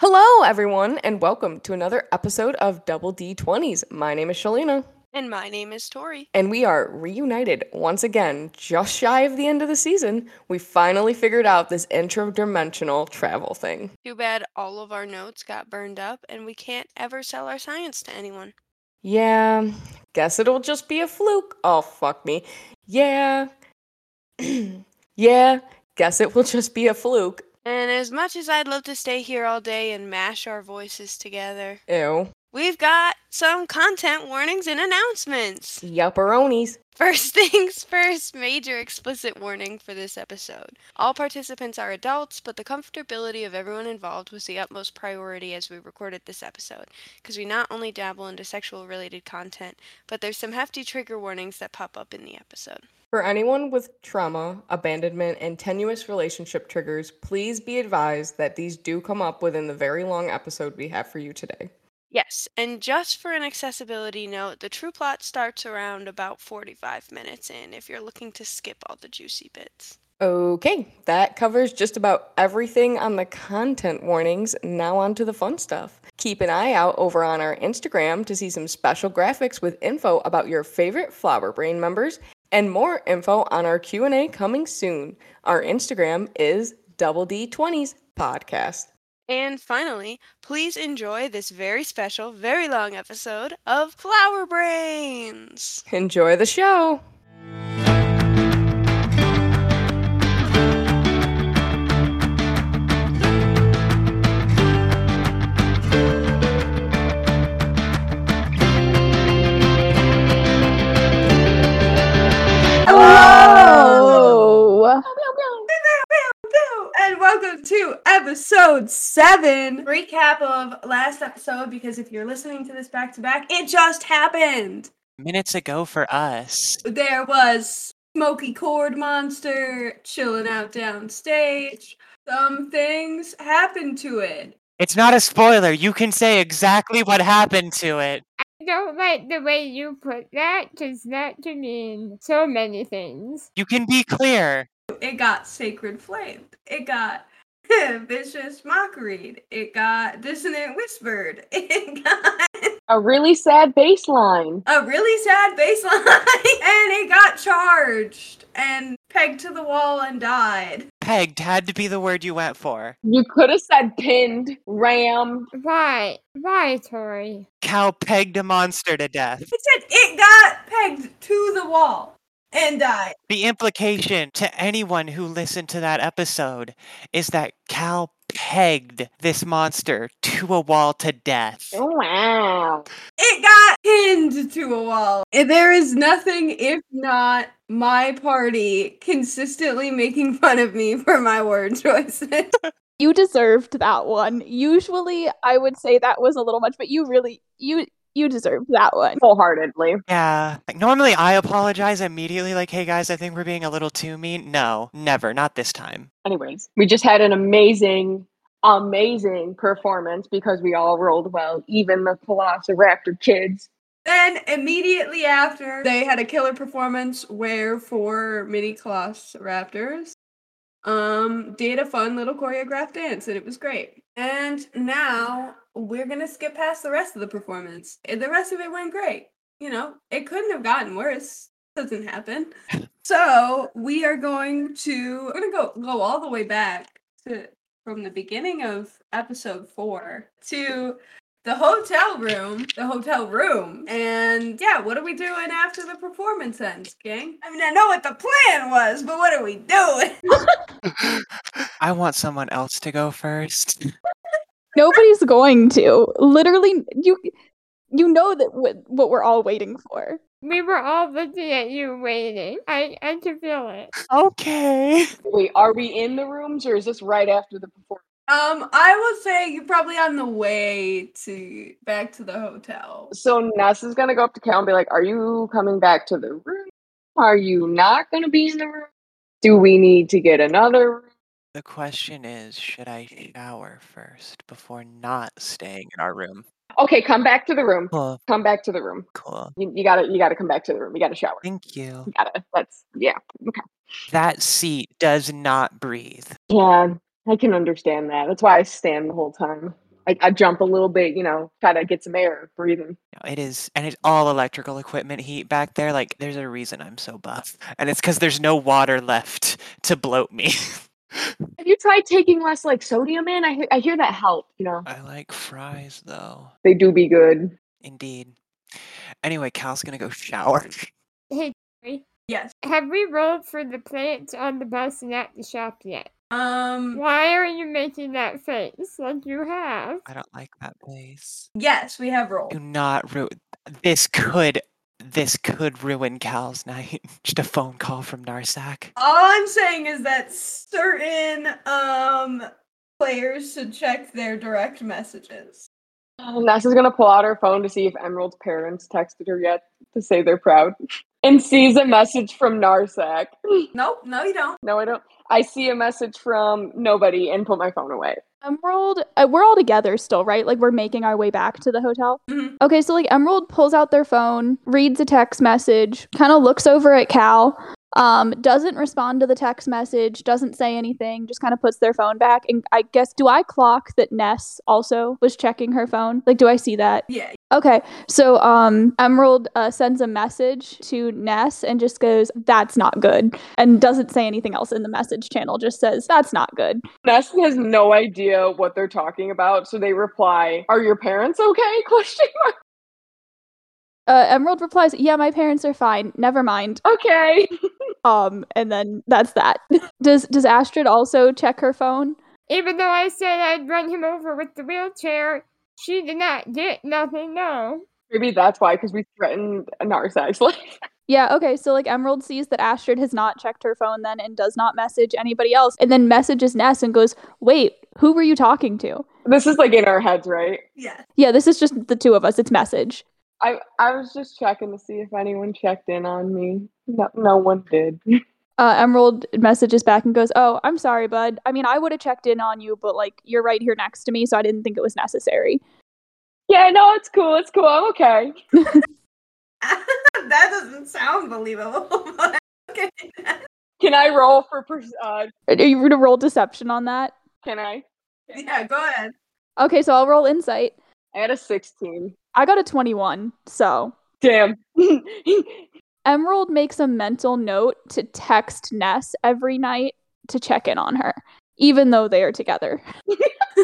Hello, everyone, and welcome to another episode of Double D20s. My name is Shalina, And my name is Tori. and we are reunited once again, just shy of the end of the season. We finally figured out this interdimensional travel thing. Too bad all of our notes got burned up and we can't ever sell our science to anyone. Yeah, guess it'll just be a fluke. Oh, fuck me. Yeah. yeah, guess it will just be a fluke. And as much as I'd love to stay here all day and mash our voices together, Ew. we've got some content warnings and announcements. Yupperonis. First things first, major explicit warning for this episode. All participants are adults, but the comfortability of everyone involved was the utmost priority as we recorded this episode, because we not only dabble into sexual related content, but there's some hefty trigger warnings that pop up in the episode. For anyone with trauma, abandonment, and tenuous relationship triggers, please be advised that these do come up within the very long episode we have for you today. Yes, and just for an accessibility note, the true plot starts around about 45 minutes in if you're looking to skip all the juicy bits. Okay, that covers just about everything on the content warnings. Now on to the fun stuff. Keep an eye out over on our Instagram to see some special graphics with info about your favorite Flower Brain members and more info on our Q&A coming soon. Our Instagram is Double D20s Podcast. And finally, please enjoy this very special, very long episode of Flowerbrains. Enjoy the show. Welcome to episode seven recap of last episode. Because if you're listening to this back to back, it just happened. minutes ago for us. There was Smoky Cord Monster chilling out downstage. Some things happened to it. It's not a spoiler. You can say exactly what happened to it. I don't like the way you put that because that can mean so many things. You can be clear. It got sacred flamed. It got vicious mockery. It got dissonant whispered. It got a really sad bass line. a really sad baseline and it got charged and pegged to the wall and died. Pegged had to be the word you went for. You could have said pinned, rammed. Why? Why, Tori? Cal pegged a monster to death. It said it got pegged to the wall and died. The implication to anyone who listened to that episode is that Cal pegged this monster to a wall to death. Oh, wow. It got pinned to a wall. And There is nothing if not my party consistently making fun of me for my word choices. you deserved that one. Usually I would say that was a little much, but you really you you deserve that one. Wholeheartedly. Yeah. Like normally I apologize immediately like, "Hey guys, I think we're being a little too mean." No, never, not this time. Anyways, we just had an amazing, amazing performance because we all rolled well, even the Velociraptor kids. Then immediately after, they had a killer performance where four mini Colossus Raptors um did a fun little choreographed dance and it was great. And now we're gonna skip past the rest of the performance. Eh, the rest of it went great. You know, it couldn't have gotten worse. Doesn't happen. So we are going to we're gonna go go all the way back to from the beginning of episode four to the hotel room, the hotel room. And yeah, what are we doing after the performance ends, gang? I mean, I know what the plan was, but what are we doing? I want someone else to go first. Nobody's going to. Literally you you know that what, what we're all waiting for. We were all looking at you waiting. I, I can feel it. Okay. Wait, are we in the rooms or is this right after the performance? Um, I would say you're probably on the way to back to the hotel. So Ness is gonna go up to Cal and be like, Are you coming back to the room? Are you not gonna be in the room? Do we need to get another room? The question is, should I shower first before not staying in our room? Okay, come back to the room. Cool. Come back to the room. Cool. You, you gotta you gotta come back to the room. You gotta shower. Thank you. You gotta that's yeah. Okay. That seat does not breathe. Yeah. I can understand that. That's why I stand the whole time. I, I jump a little bit, you know, try to get some air, breathing. It is, and it's all electrical equipment heat back there. Like, there's a reason I'm so buff, and it's because there's no water left to bloat me. Have you tried taking less like sodium in? I hear, I hear that help. You know, I like fries though. they do be good. Indeed. Anyway, Cal's gonna go shower. Hey, Jerry, Yes. have we rolled for the plants on the bus and at the shop yet? Um. Why are you making that face like you have? I don't like that place. Yes, we have rolled. Do not ruin. This could. This could ruin Cal's night. Just a phone call from Narsak. All I'm saying is that certain um players should check their direct messages. Nessa's gonna pull out her phone to see if Emerald's parents texted her yet to say they're proud, and sees a message from Narsak. Nope, no, you don't. No, I don't. I see a message from nobody and put my phone away. Emerald, uh, we're all together still, right? Like we're making our way back to the hotel. Mhm. Okay, so like Emerald pulls out their phone, reads a text message, kind of looks over at Cal, um, doesn't respond to the text message, doesn't say anything, just kind of puts their phone back. And I guess, do I clock that Ness also was checking her phone? Like, do I see that? Yeah. Okay, so um, Emerald uh, sends a message to Ness and just goes, "That's not good," and doesn't say anything else in the message channel. Just says, "That's not good." Ness has no idea what they're talking about, so they reply, "Are your parents okay?" Question mark. Uh, Emerald replies, "Yeah, my parents are fine. Never mind." Okay. Um, and then that's that. does Does Astrid also check her phone? Even though I said I'd run him over with the wheelchair, she did not get nothing, no. Maybe that's why, because we threatened Narsak's life. Yeah, okay, so like Emerald sees that Astrid has not checked her phone then and does not message anybody else, and then messages Ness and goes, Wait, who were you talking to? This is like in our heads, right? Yeah. Yeah, this is just the two of us, it's message. I I was just checking to see if anyone checked in on me. No, no one did. Uh, Emerald messages back and goes, Oh, I'm sorry, bud. I mean, I would have checked in on you, but like, you're right here next to me, so I didn't think it was necessary. yeah, no, it's cool. It's cool. I'm okay. that doesn't sound believable. okay. Can I roll for pers- uh? Are you going to roll deception on that? Can I? Yeah, go ahead. Okay, so I'll roll insight. I had a 16. I got a 21, so. Damn. Emerald makes a mental note to text Ness every night to check in on her, even though they are together.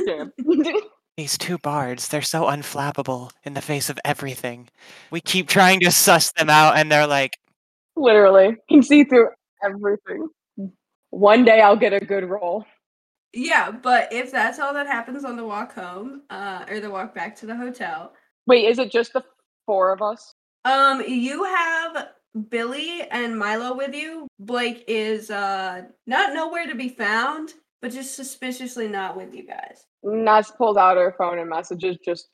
Damn. These two bards, they're so unflappable in the face of everything. We keep trying to suss them out, and they're like, Literally, can see through everything. One day I'll get a good roll. Yeah, but if that's all that happens on the walk home, uh, or the walk back to the hotel, Wait, is it just the four of us? um, you have Billy and Milo with you. Blake is uh not nowhere to be found, but just suspiciously not with you guys. Ness pulled out her phone and messages just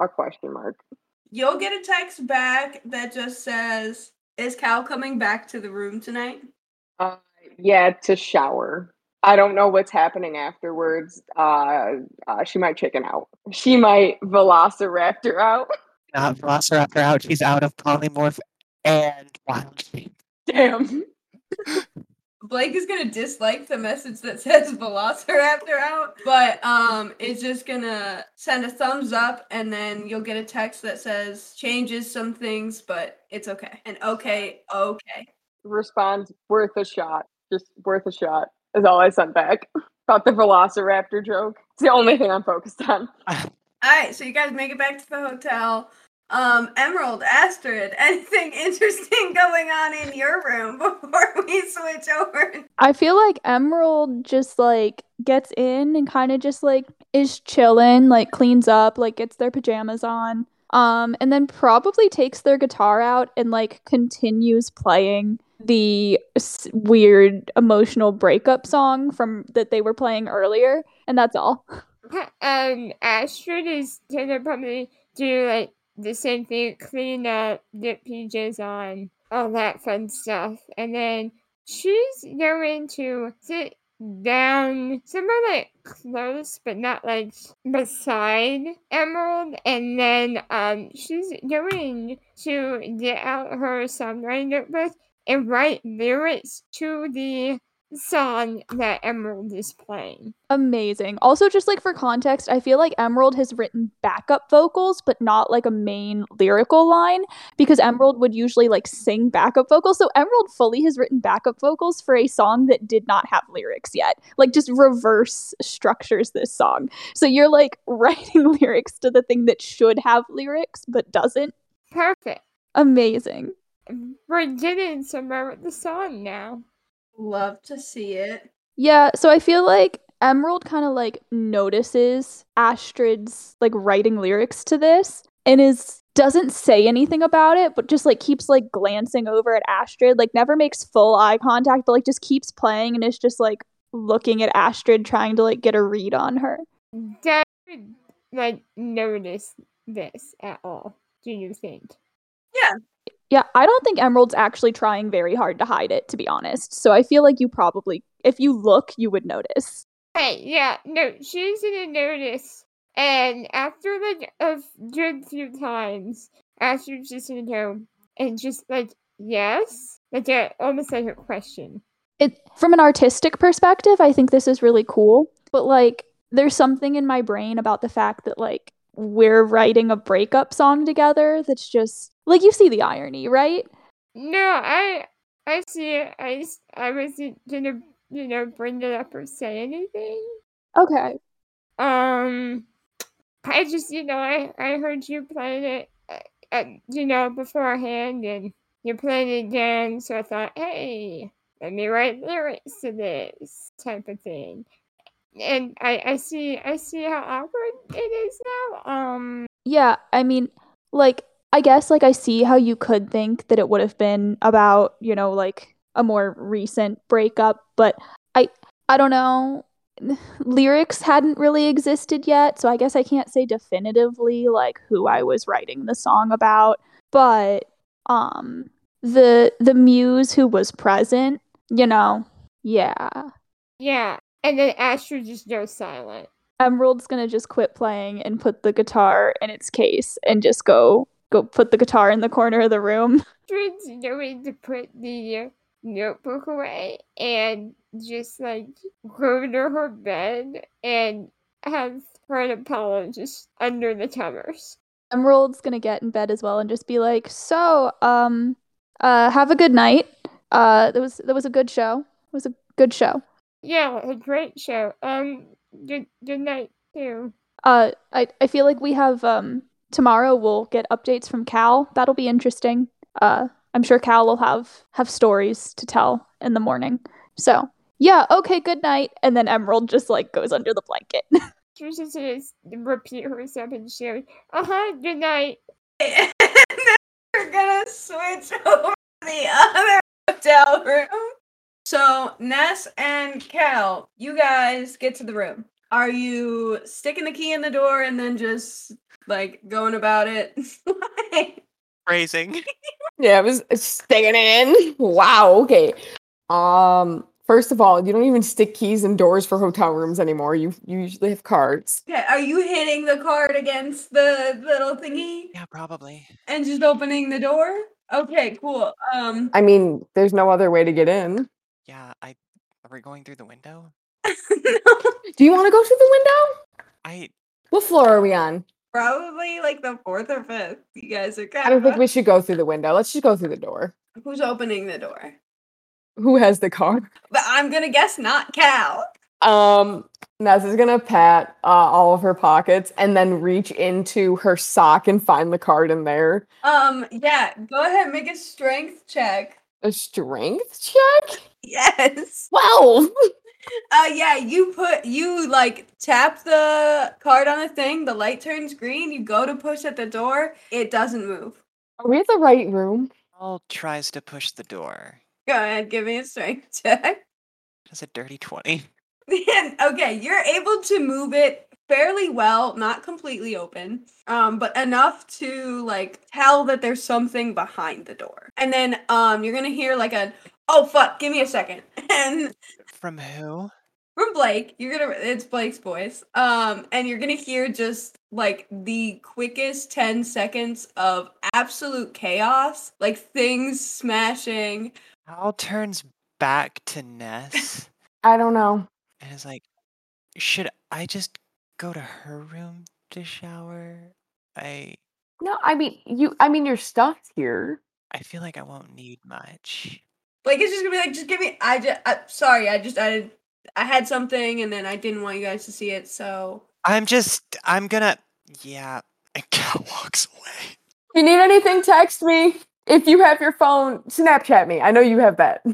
a question mark. You'll get a text back that just says, "Is Cal coming back to the room tonight?" Uh, yeah, to shower. I don't know what's happening afterwards. Uh, uh, she might chicken out. She might velociraptor out. not Velociraptor out, she's out of polymorph and wild shape. Damn. Blake is gonna dislike the message that says Velociraptor out, but um, it's just gonna send a thumbs up, and then you'll get a text that says changes some things, but it's okay. And okay, okay. Responds worth a shot. Just worth a shot is all I sent back. About the velociraptor joke. It's the only thing I'm focused on. All right, so you guys make it back to the hotel. Um, Emerald, Astrid, anything interesting going on in your room before we switch over? I feel like Emerald just like gets in and kind of just like is chilling, like cleans up, like gets their pajamas on. Um, and then probably takes their guitar out and like continues playing the s- weird emotional breakup song from that they were playing earlier, and that's all. Um, Astrid is gonna probably do like the same thing, clean up, get PJs on, all that fun stuff. And then she's going to sit down somewhere like close but not like beside Emerald and then um she's going to get out her songwriting notebook and write lyrics to the song that Emerald is playing. Amazing. Also, just like for context, I feel like Emerald has written backup vocals, but not like a main lyrical line because Emerald would usually like sing backup vocals. So, Emerald fully has written backup vocals for a song that did not have lyrics yet. Like, just reverse structures this song. So, you're like writing lyrics to the thing that should have lyrics but doesn't. Perfect. Amazing. We're getting somewhere with the song now. Love to see it. Yeah, so I feel like Emerald kind of like notices Astrid's like writing lyrics to this and is doesn't say anything about it, but just like keeps like glancing over at Astrid, like never makes full eye contact, but like just keeps playing and is just like looking at Astrid trying to like get a read on her. Does like notice this at all? Do you think? Yeah, I don't think Emerald's actually trying very hard to hide it, to be honest. So I feel like you probably, if you look, you would notice. Hey, yeah, no, she's gonna notice. And after like a good few times, Astrid's just gonna go and just like, yes? Like a, almost like a question. It from an artistic perspective, I think this is really cool. But like, there's something in my brain about the fact that like we're writing a breakup song together. That's just like you see the irony, right? No, I I see it. I wasn't gonna, you know, bring it up or say anything. Okay. Um, I just, you know, I, I heard you playing it, uh, uh, you know, beforehand, and you're playing it again, so I thought, hey, let me write lyrics to this type of thing. And I, I see, I see how awkward it is now. Um, Yeah, I mean, like, I guess, like, I see how you could think that it would have been about, you know, like a more recent breakup, but I, I don't know. Lyrics hadn't really existed yet, so I guess I can't say definitively, like, who I was writing the song about, but, um, the, the muse who was present, you know, yeah. yeah. And then Astrid just goes silent. Emerald's gonna just quit playing and put the guitar in its case and just go go put the guitar in the corner of the room. Astrid's going to put the notebook away and just like go to her bed and have her pillow just under the covers. Emerald's gonna get in bed as well and just be like, "So, um, uh, have a good night. Uh, that was that was a good show. It was a good show. Yeah, a great show. Um, good good night too. Uh, I I feel like we have um tomorrow we'll get updates from Cal. That'll be interesting. Uh, I'm sure Cal will have have stories to tell in the morning. So yeah, okay, good night. And then Emerald just like goes under the blanket. She just gonna s- repeat herself and she goes, uh huh, good night. and then we're gonna switch over to the other hotel room. So Ness and Cal, you guys get to the room. Are you sticking the key in the door and then just like going about it? Like- Phrasing. Yeah, I was sticking it in. Wow. Okay. Um. First of all, you don't even stick keys in doors for hotel rooms anymore. You you usually have cards. okay, are you hitting the card against the little thingy Yeah, probably. and just opening the door? Okay, cool. Um, I mean, there's no other way to get in. Yeah, I. Are we going through the window? no, Do you want to go through the window? I. What floor are we on? probably like the fourth or fifth. You guys are kind I don't of. think we should go through the window. Let's just go through the door. Who's opening the door? Who has the card? But I'm gonna guess not Cal. Um, Ness is gonna pat uh, all of her pockets and then reach into her sock and find the card in there. Um, yeah, go ahead, make a strength check. A strength check? Yes. Twelve. Uh, yeah, you put you like tap the card on the thing. The light turns green. You go to push at the door. It doesn't move. Are we at the right room? All tries to push the door. Go ahead, give me a strength check. That's a dirty 20. okay, you're able to move it fairly well, not completely open, um, but enough to like tell that there's something behind the door. And then um, you're gonna hear like a oh fuck, give me a second, and From who? from Blake, you're gonna it's Blake's voice. Um, and you're gonna hear just like the quickest 10 seconds of absolute chaos, like things smashing. Cal turns back to Ness I don't know. and is like, should I just go to her room to shower? I No, I mean you. I mean your stuff's here. I feel like I won't need much. Like it's just gonna be like, just give me. I just, I, sorry, I just, I, I had something and then I didn't want you guys to see it, so. I'm just I'm gonna yeah. And Cal walks away. If you need anything, text me. If you have your phone, Snapchat me. I know you have that.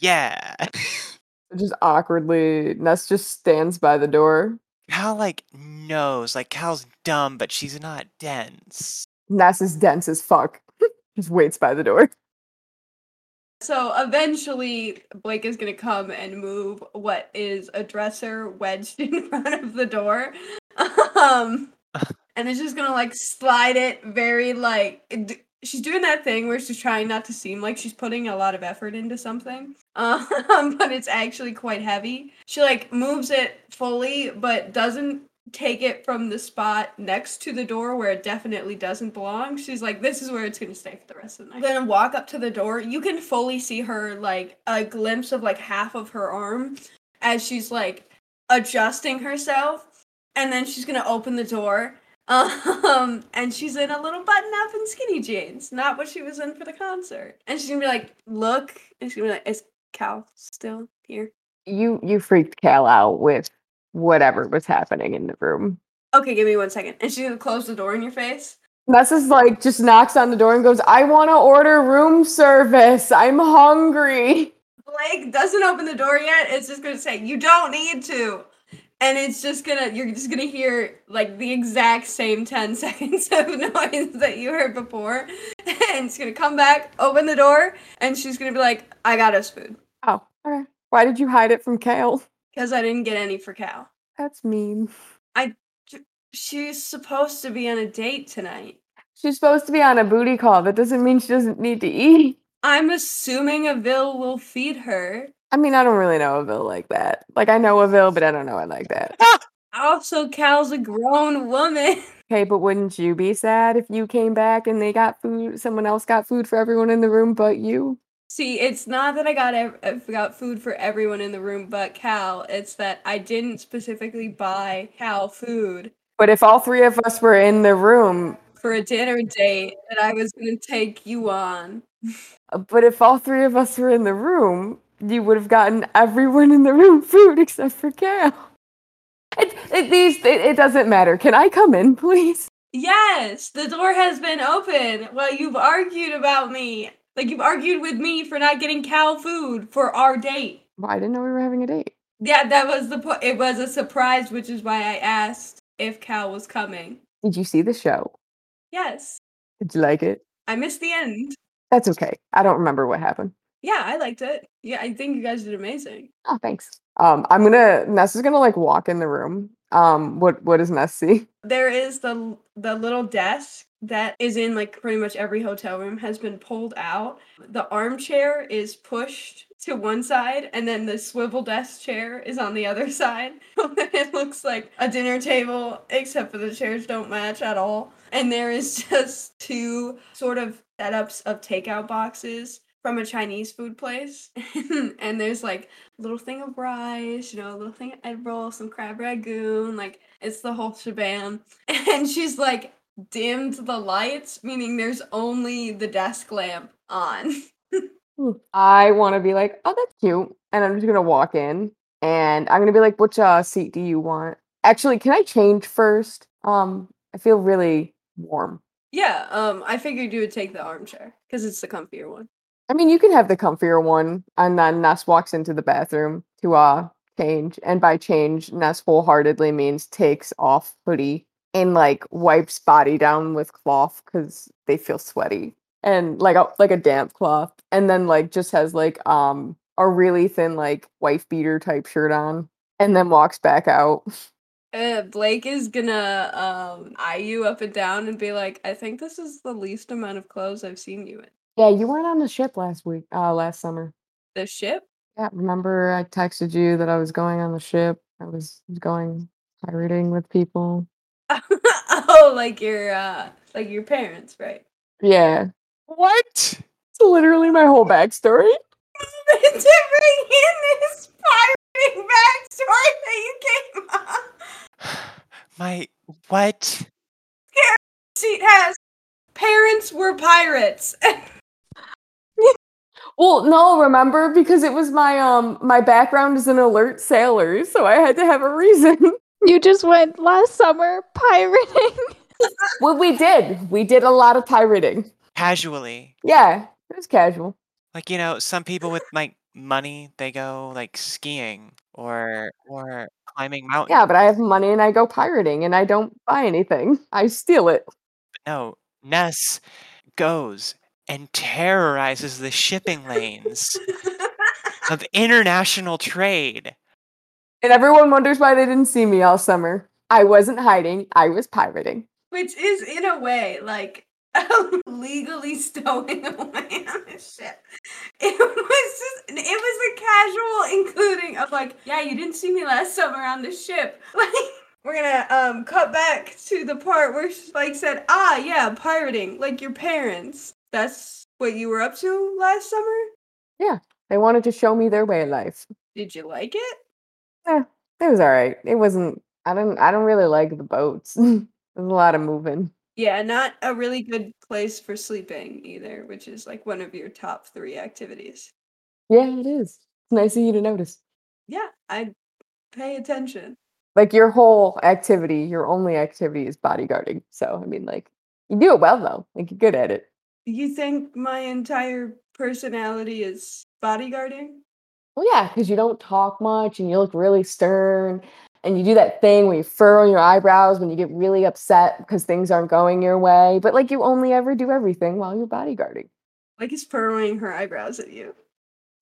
Yeah. Just awkwardly, Ness just stands by the door. Cal like knows, like Cal's dumb, but she's not dense. Ness is dense as fuck. just waits by the door. So eventually, Blake is gonna come and move what is a dresser wedged in front of the door, um, and it's just gonna like slide it very like d- she's doing that thing where she's trying not to seem like she's putting a lot of effort into something, um, but it's actually quite heavy. She like moves it fully, but doesn't take it from the spot next to the door where it definitely doesn't belong. She's like, this is where it's gonna stay for the rest of the night. Then walk up to the door. You can fully see her like a glimpse of like half of her arm as she's like adjusting herself. And then she's gonna open the door. Um, and she's in a little button up and skinny jeans, not what she was in for the concert. And she's gonna be like, look, and she's gonna be like, is Cal still here? You you freaked Cal out with whatever was happening in the room. Okay, give me one second. And she's gonna close the door in your face. Ness is like just knocks on the door and goes, I want to order room service. I'm hungry. Blake doesn't open the door yet. It's just gonna say, "You don't need to," and it's just gonna you're just gonna hear like the exact same ten seconds of noise that you heard before, and it's gonna come back, open the door, and she's gonna be like, "I got us food," Oh, okay. Why did you hide it from Cal? because I didn't get any for Cal. That's mean. I she's supposed to be on a date tonight. She's supposed to be on a booty call. That doesn't mean she doesn't need to eat. I'm assuming Avil will feed her. I mean, I don't really know Avil like that. Like, I know Avil, but I don't know it like that. Also, Cal's a grown woman. Okay, but wouldn't you be sad if you came back and they got food? Someone else got food for everyone in the room but you? See, it's not that I got ev- got food for everyone in the room but Cal. It's that I didn't specifically buy Cal food But if all three of us were in the room, for a dinner date that I was going to take you on. uh, but if all three of us were in the room, you would have gotten everyone in the room food except for Cal. It, it, these, it, it doesn't matter. Can I come in, please? Yes, the door has been open while you've argued about me. Like you've argued with me for not getting Cal food for our date. Well, I didn't know we were having a date. Yeah, that was the point. It was a surprise, which is why I asked if Cal was coming. Did you see the show? Yes, Did you like it? I missed the end. That's okay. I don't remember what happened. Yeah, I liked it. Yeah, I think you guys did amazing. Oh, thanks. Um, I'm gonna Ness is gonna like walk in the room. Um, what what does Ness see? There is the the little desk that is in like pretty much every hotel room has been pulled out. The armchair is pushed to one side and then the swivel desk chair is on the other side. it looks like a dinner table except for the chairs don't match at all. And there is just two sort of setups of takeout boxes from a Chinese food place. and there's like a little thing of rice, you know, a little thing of egg roll, some crab rangoon, like it's the whole shebang. And she's like dimmed the lights, meaning there's only the desk lamp on. I want to be like, oh, that's cute, and I'm just gonna walk in, and I'm gonna be like, which uh seat do you want? Actually, can I change first? Um, I feel really warm. yeah, um, I figured you would take the armchair because it's the comfier one. I mean, you can have the comfier one, and then Ness walks into the bathroom to uh change, and by change, Ness wholeheartedly means takes off hoodie and like wipes body down with cloth because they feel sweaty and like a like a damp cloth, and then like just has like um a really thin like wife beater type shirt on, and then walks back out. Uh, Blake is gonna um eye you up and down and be like, I think this is the least amount of clothes I've seen you in. Yeah, you weren't on the ship last week, uh, last summer. The ship? Yeah, remember I texted you that I was going on the ship. I was going pirating with people. oh, like your uh like your parents, right? Yeah, What? it's literally my whole backstory. to bring in this pirating backstory that you came up. My what? Seat has parents were pirates. Well, no, remember because it was my um my background is an alert sailor, so I had to have a reason. You just went last summer pirating. well, we did. We did a lot of pirating. Casually. Yeah, it was casual. Like, you know, some people with like money, they go like skiing or or climbing mountains. Yeah, but I have money and I go pirating and I don't buy anything. I steal it. No, Ness goes and terrorizes the shipping lanes of international trade. And everyone wonders why they didn't see me all summer. I wasn't hiding, I was pirating. Which is in a way like legally stowing away on a ship. It was just it was a casual including of like, yeah, you didn't see me last summer on the ship. Like we're gonna um cut back to the part where Spike said, ah yeah, pirating, like your parents. That's what you were up to last summer? Yeah. They wanted to show me their way of life. Did you like it? Yeah, it was all right. It wasn't. I don't. I don't really like the boats. There's a lot of moving. Yeah, not a really good place for sleeping either, which is like one of your top three activities. Yeah, it is. It's nice of you to notice. Yeah, I pay attention. Like your whole activity, your only activity is bodyguarding. So I mean, like you do it well though. Like you're good at it. You think my entire personality is bodyguarding? Well, yeah, because you don't talk much and you look really stern, and you do that thing where you furrow your eyebrows when you get really upset because things aren't going your way. But like you only ever do everything while you're bodyguarding. Like is furrowing her eyebrows at you.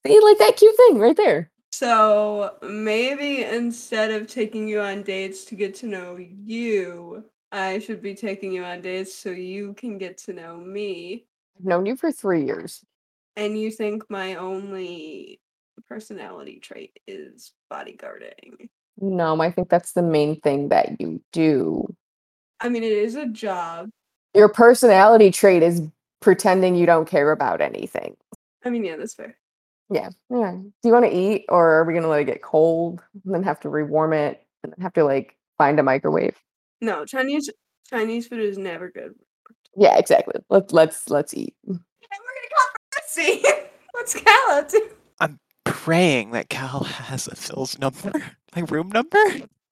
See, like that cute thing right there. So maybe instead of taking you on dates to get to know you, I should be taking you on dates so you can get to know me. I've known you for three years. And you think my only personality trait is bodyguarding. No, I think that's the main thing that you do. I mean, it is a job. Your personality trait is pretending you don't care about anything. I mean, yeah, that's fair. Yeah. Yeah. Do you want to eat or are we going to let it get cold and then have to rewarm it and have to like find a microwave? No, Chinese Chinese food is never good. Yeah, exactly. Let's let's let's eat. And we're gonna call Bessie. What's Cal up to? Praying that Cal has Avil's number, like room number.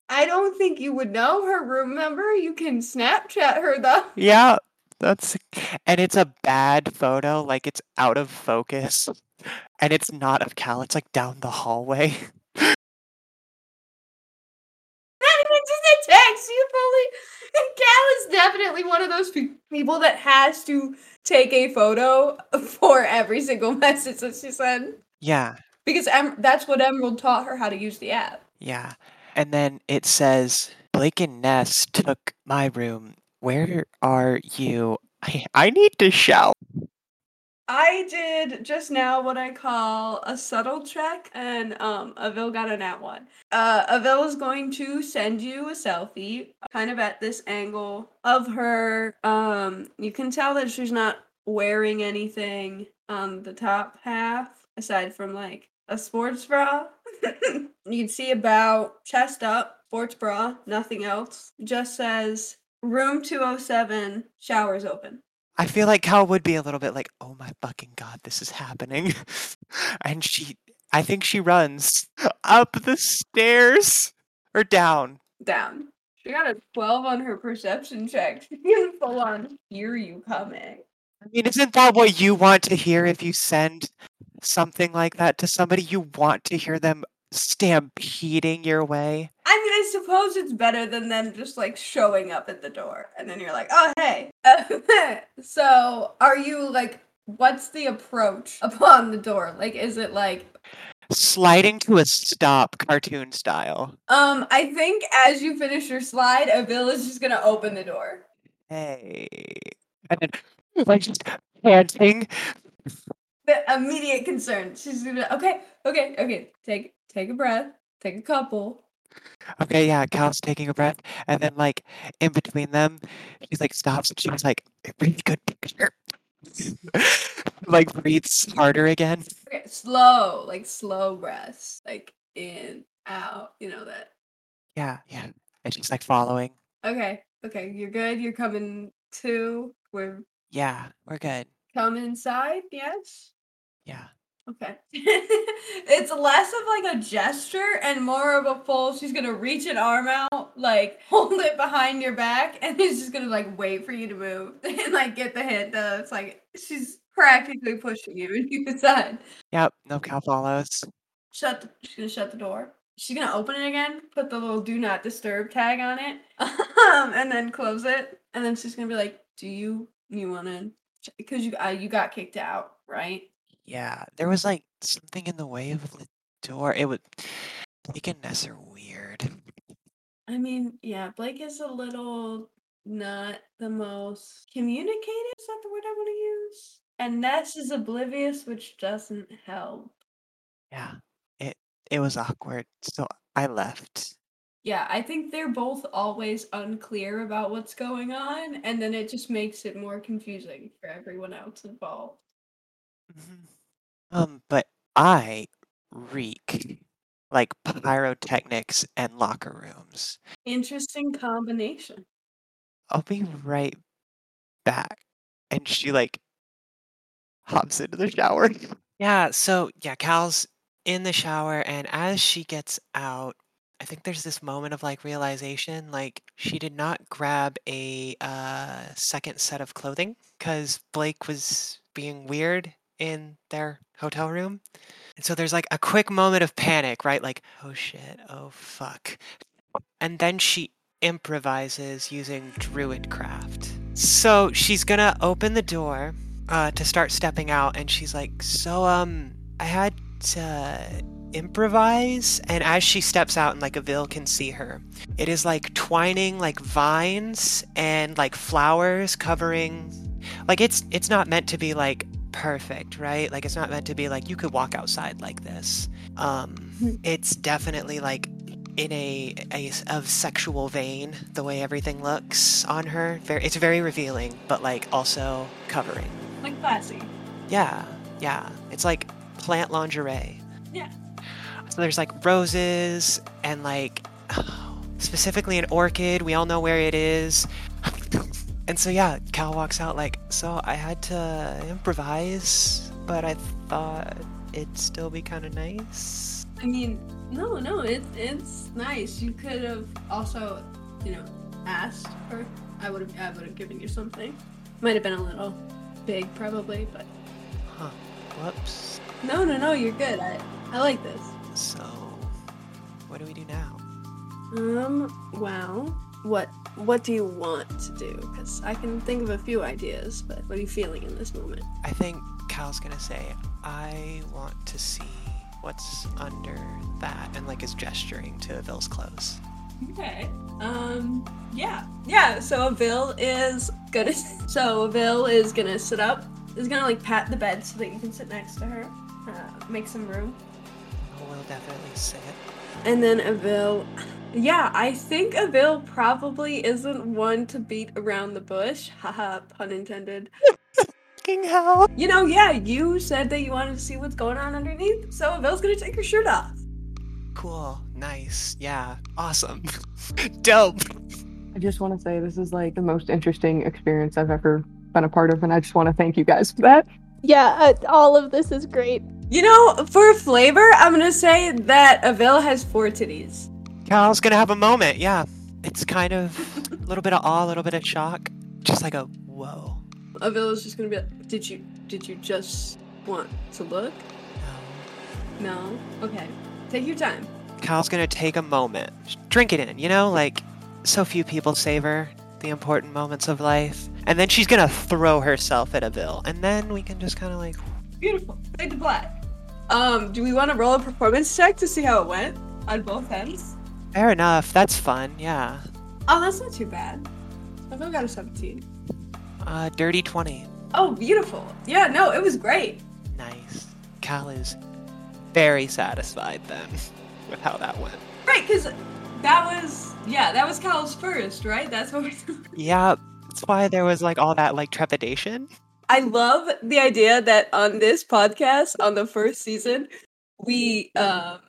I don't think you would know her room number. You can Snapchat her though. Yeah, that's and it's a bad photo, like it's out of focus. And it's not of Cal, it's like down the hallway. Not even just a text. You fully. And Cal is definitely one of those pe- people that has to take a photo for every single message that she sends. Yeah, because em- that's what Emerald taught her how to use the app. yeah. And then it says Blake and Ness took my room. Where are you? I, I need to shout. I did just now what I call a subtle check, and um, Avil got a nat one. Uh, Avil is going to send you a selfie, kind of at this angle of her. Um, you can tell that she's not wearing anything on the top half, aside from like a sports bra. you can see about chest up, sports bra, nothing else. Just says room 207, showers open. I feel like Cal would be a little bit like, oh my fucking god, this is happening. and she, I think she runs up the stairs or down. down. She got a 12 on her perception check. She can full on hear you coming. I mean, isn't that what you want to hear if you send something like that to somebody? You want to hear them stampeding your way. I mean, I suppose it's better than them just like showing up at the door and then you're like, oh, hey. so, are you like, what's the approach upon the door? Like, is it like, Sliding to a stop, cartoon style. um, I think as you finish your slide, Avil is just gonna open the door. Hey. And then, like, just panting. Immediate concern. She's gonna, okay, okay, okay, take take a breath, take a couple. Okay, yeah, Cal's taking a breath. And then, like, in between them, she's like, stops and she's like, really good picture. like breathes harder again. Okay, slow, like slow breaths, like in, out, you know that. Yeah, yeah. And she's like following. Okay, okay, you're good. You're coming to. We're Yeah, we're good. Come inside. Yes. Yeah. Okay. it's less of like a gesture and more of a full. She's gonna reach an arm out, like hold it behind your back, and it's just gonna like wait for you to move and like get the hit. Though it's like she's practically pushing you, and you decide. Yep. No Cal follows. Shut. The, she's gonna shut the door. She's gonna open it again, put the little "Do Not Disturb" tag on it, um, and then close it. And then she's gonna be like, "Do you you want to?" Because you uh, you got kicked out, right? Yeah. There was like something in the way of the door. It would. Blake and Ness are weird. I mean, yeah, Blake is a little not the most communicative. Is that the word I want to use? And Ness is oblivious, which doesn't help. Yeah. It it was awkward. So I left. Yeah, I think they're both always unclear about what's going on, and then it just makes it more confusing for everyone else involved. Mhm. Um, but I reek like pyrotechnics and locker rooms. Interesting combination. I'll be right back. And she like hops into the shower. Yeah, so yeah, Cal's in the shower and as she gets out, I think there's this moment of like realization like she did not grab a uh second set of clothing cuz Blake was being weird in their hotel room. And so there's like a quick moment of panic, right? Like, oh shit, oh fuck. And then she improvises using druidcraft. So she's gonna open the door uh, to start stepping out, and she's like, "So, um, I had to improvise." And as she steps out, and like Avil can see her, it is like twining like vines and like flowers covering. Like it's it's not meant to be like perfect, right? Like it's not meant to be like you could walk outside like this. Um, it's definitely like in a, a of sexual vein the way everything looks on her very it's very revealing but like also covering Like classy. yeah yeah it's like plant lingerie Yeah. so there's like roses and like specifically an orchid we all know where it is and so yeah cal walks out like so i had to improvise but i thought it'd still be kind of nice I mean, no, no, it's it's nice. You could have also, you know, asked for. I would have. I would have given you something. Might have been a little big, probably, but huh whoops no, no, no. You're good. I I like this. so what do we do now Um. Well, what what do you want to do? Because I can think of a few ideas, but what are you feeling in this moment? I think Cal's gonna say, I want to see what's under that, and like is gesturing to Avil's clothes. Okay. Um. Yeah. Yeah. So Avil is gonna. So Avil is gonna sit up. Is gonna like pat the bed so that you can sit next to her. Uh, make some room. We'll definitely sit. And then Avil. Yeah, I think Avil probably isn't one to beat around the bush. Haha, pun intended. Fucking hell! You know, yeah, you said that you wanted to see what's going on underneath, so Avil's gonna take her shirt off. Cool, nice, yeah, awesome, dope. I just want to say this is like the most interesting experience I've ever been a part of, and I just want to thank you guys for that. Yeah, uh, all of this is great. You know, for flavor, I'm gonna say that Avil has four titties. Cal's gonna have a moment, yeah. It's kind of a little bit of awe, a little bit of shock, just like a whoa. Avila's just gonna be like, "Did you? Did you just want to look? No. No. Okay. Take your time. Cal's gonna take a moment, drink it in, you know, like so few people savor the important moments of life. And then she's gonna throw herself at Avil, and then we can just kind of like, Beautiful. Fade to black. Um, do we want to roll a performance check to see how it went on both ends? Fair enough, that's fun, yeah. Oh, that's not too bad. Avil got a 17. Uh, dirty 20. Oh, beautiful. Yeah, no, it was great. Nice. Cal is very satisfied then with how that went. Right, because that was yeah, that was Cal's first, right? That's what we're Yeah, that's why there was like all that like trepidation. I love the idea that on this podcast, on the first season, we um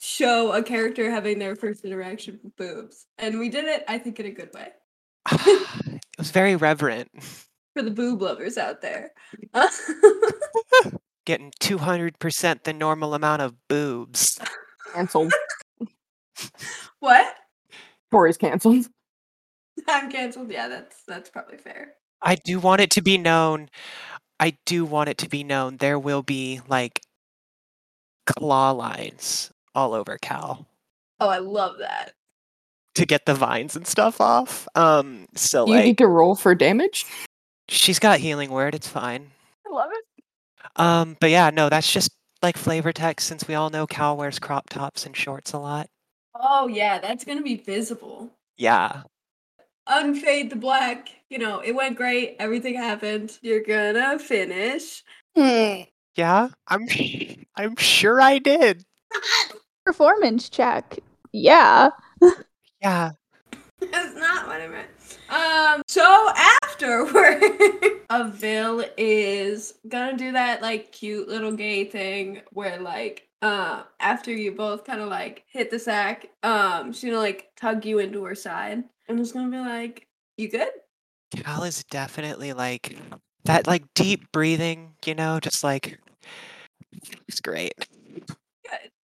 show a character having their first interaction with boobs. And we did it, I think, in a good way. it was very reverent. For the boob lovers out there. Getting 200% the normal amount of boobs. Canceled. what? Tori's canceled. I'm canceled. Yeah, that's that's probably fair. I do want it to be known. I do want it to be known there will be like claw lines all over Cal Oh, I love that. to get the vines and stuff off. Um, so you like need to roll for damage? she's got healing word. It's fine. I love it. Um, but yeah, no, that's just like flavor text since we all know Cal wears crop tops and shorts a lot. Oh yeah, that's gonna be visible. Yeah. Unfade the black. You know, it went great. Everything happened. You're gonna finish. Yeah, I'm I'm sure I did. Performance check. Yeah. Yeah. That's not what I meant. Um, so afterward, Avil is gonna do that like cute little gay thing where like uh after you both kind of like hit the sack, um, she's gonna like tug you into her side and it's gonna be like, You good? Cal is definitely like that like deep breathing, you know, just like it's great.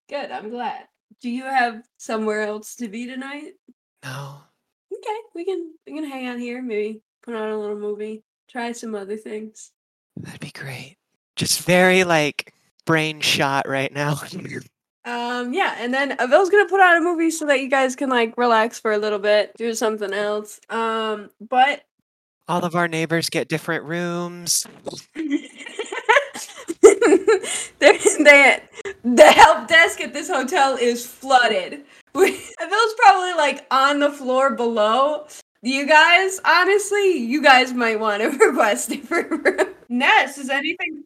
Good, I'm glad. Do you have somewhere else to be tonight? No. Okay, we can we can hang out here, maybe put on a little movie, try some other things. That'd be great. Just very like brain shot right now. Um, yeah, and then Avil's gonna put on a movie so that you guys can like relax for a little bit, do something else. Um, but All of our neighbors get different rooms. they, they, the help desk at this hotel is flooded. Avil's probably like on the floor below. You guys, honestly, you guys might want to request different room. Ness, is anything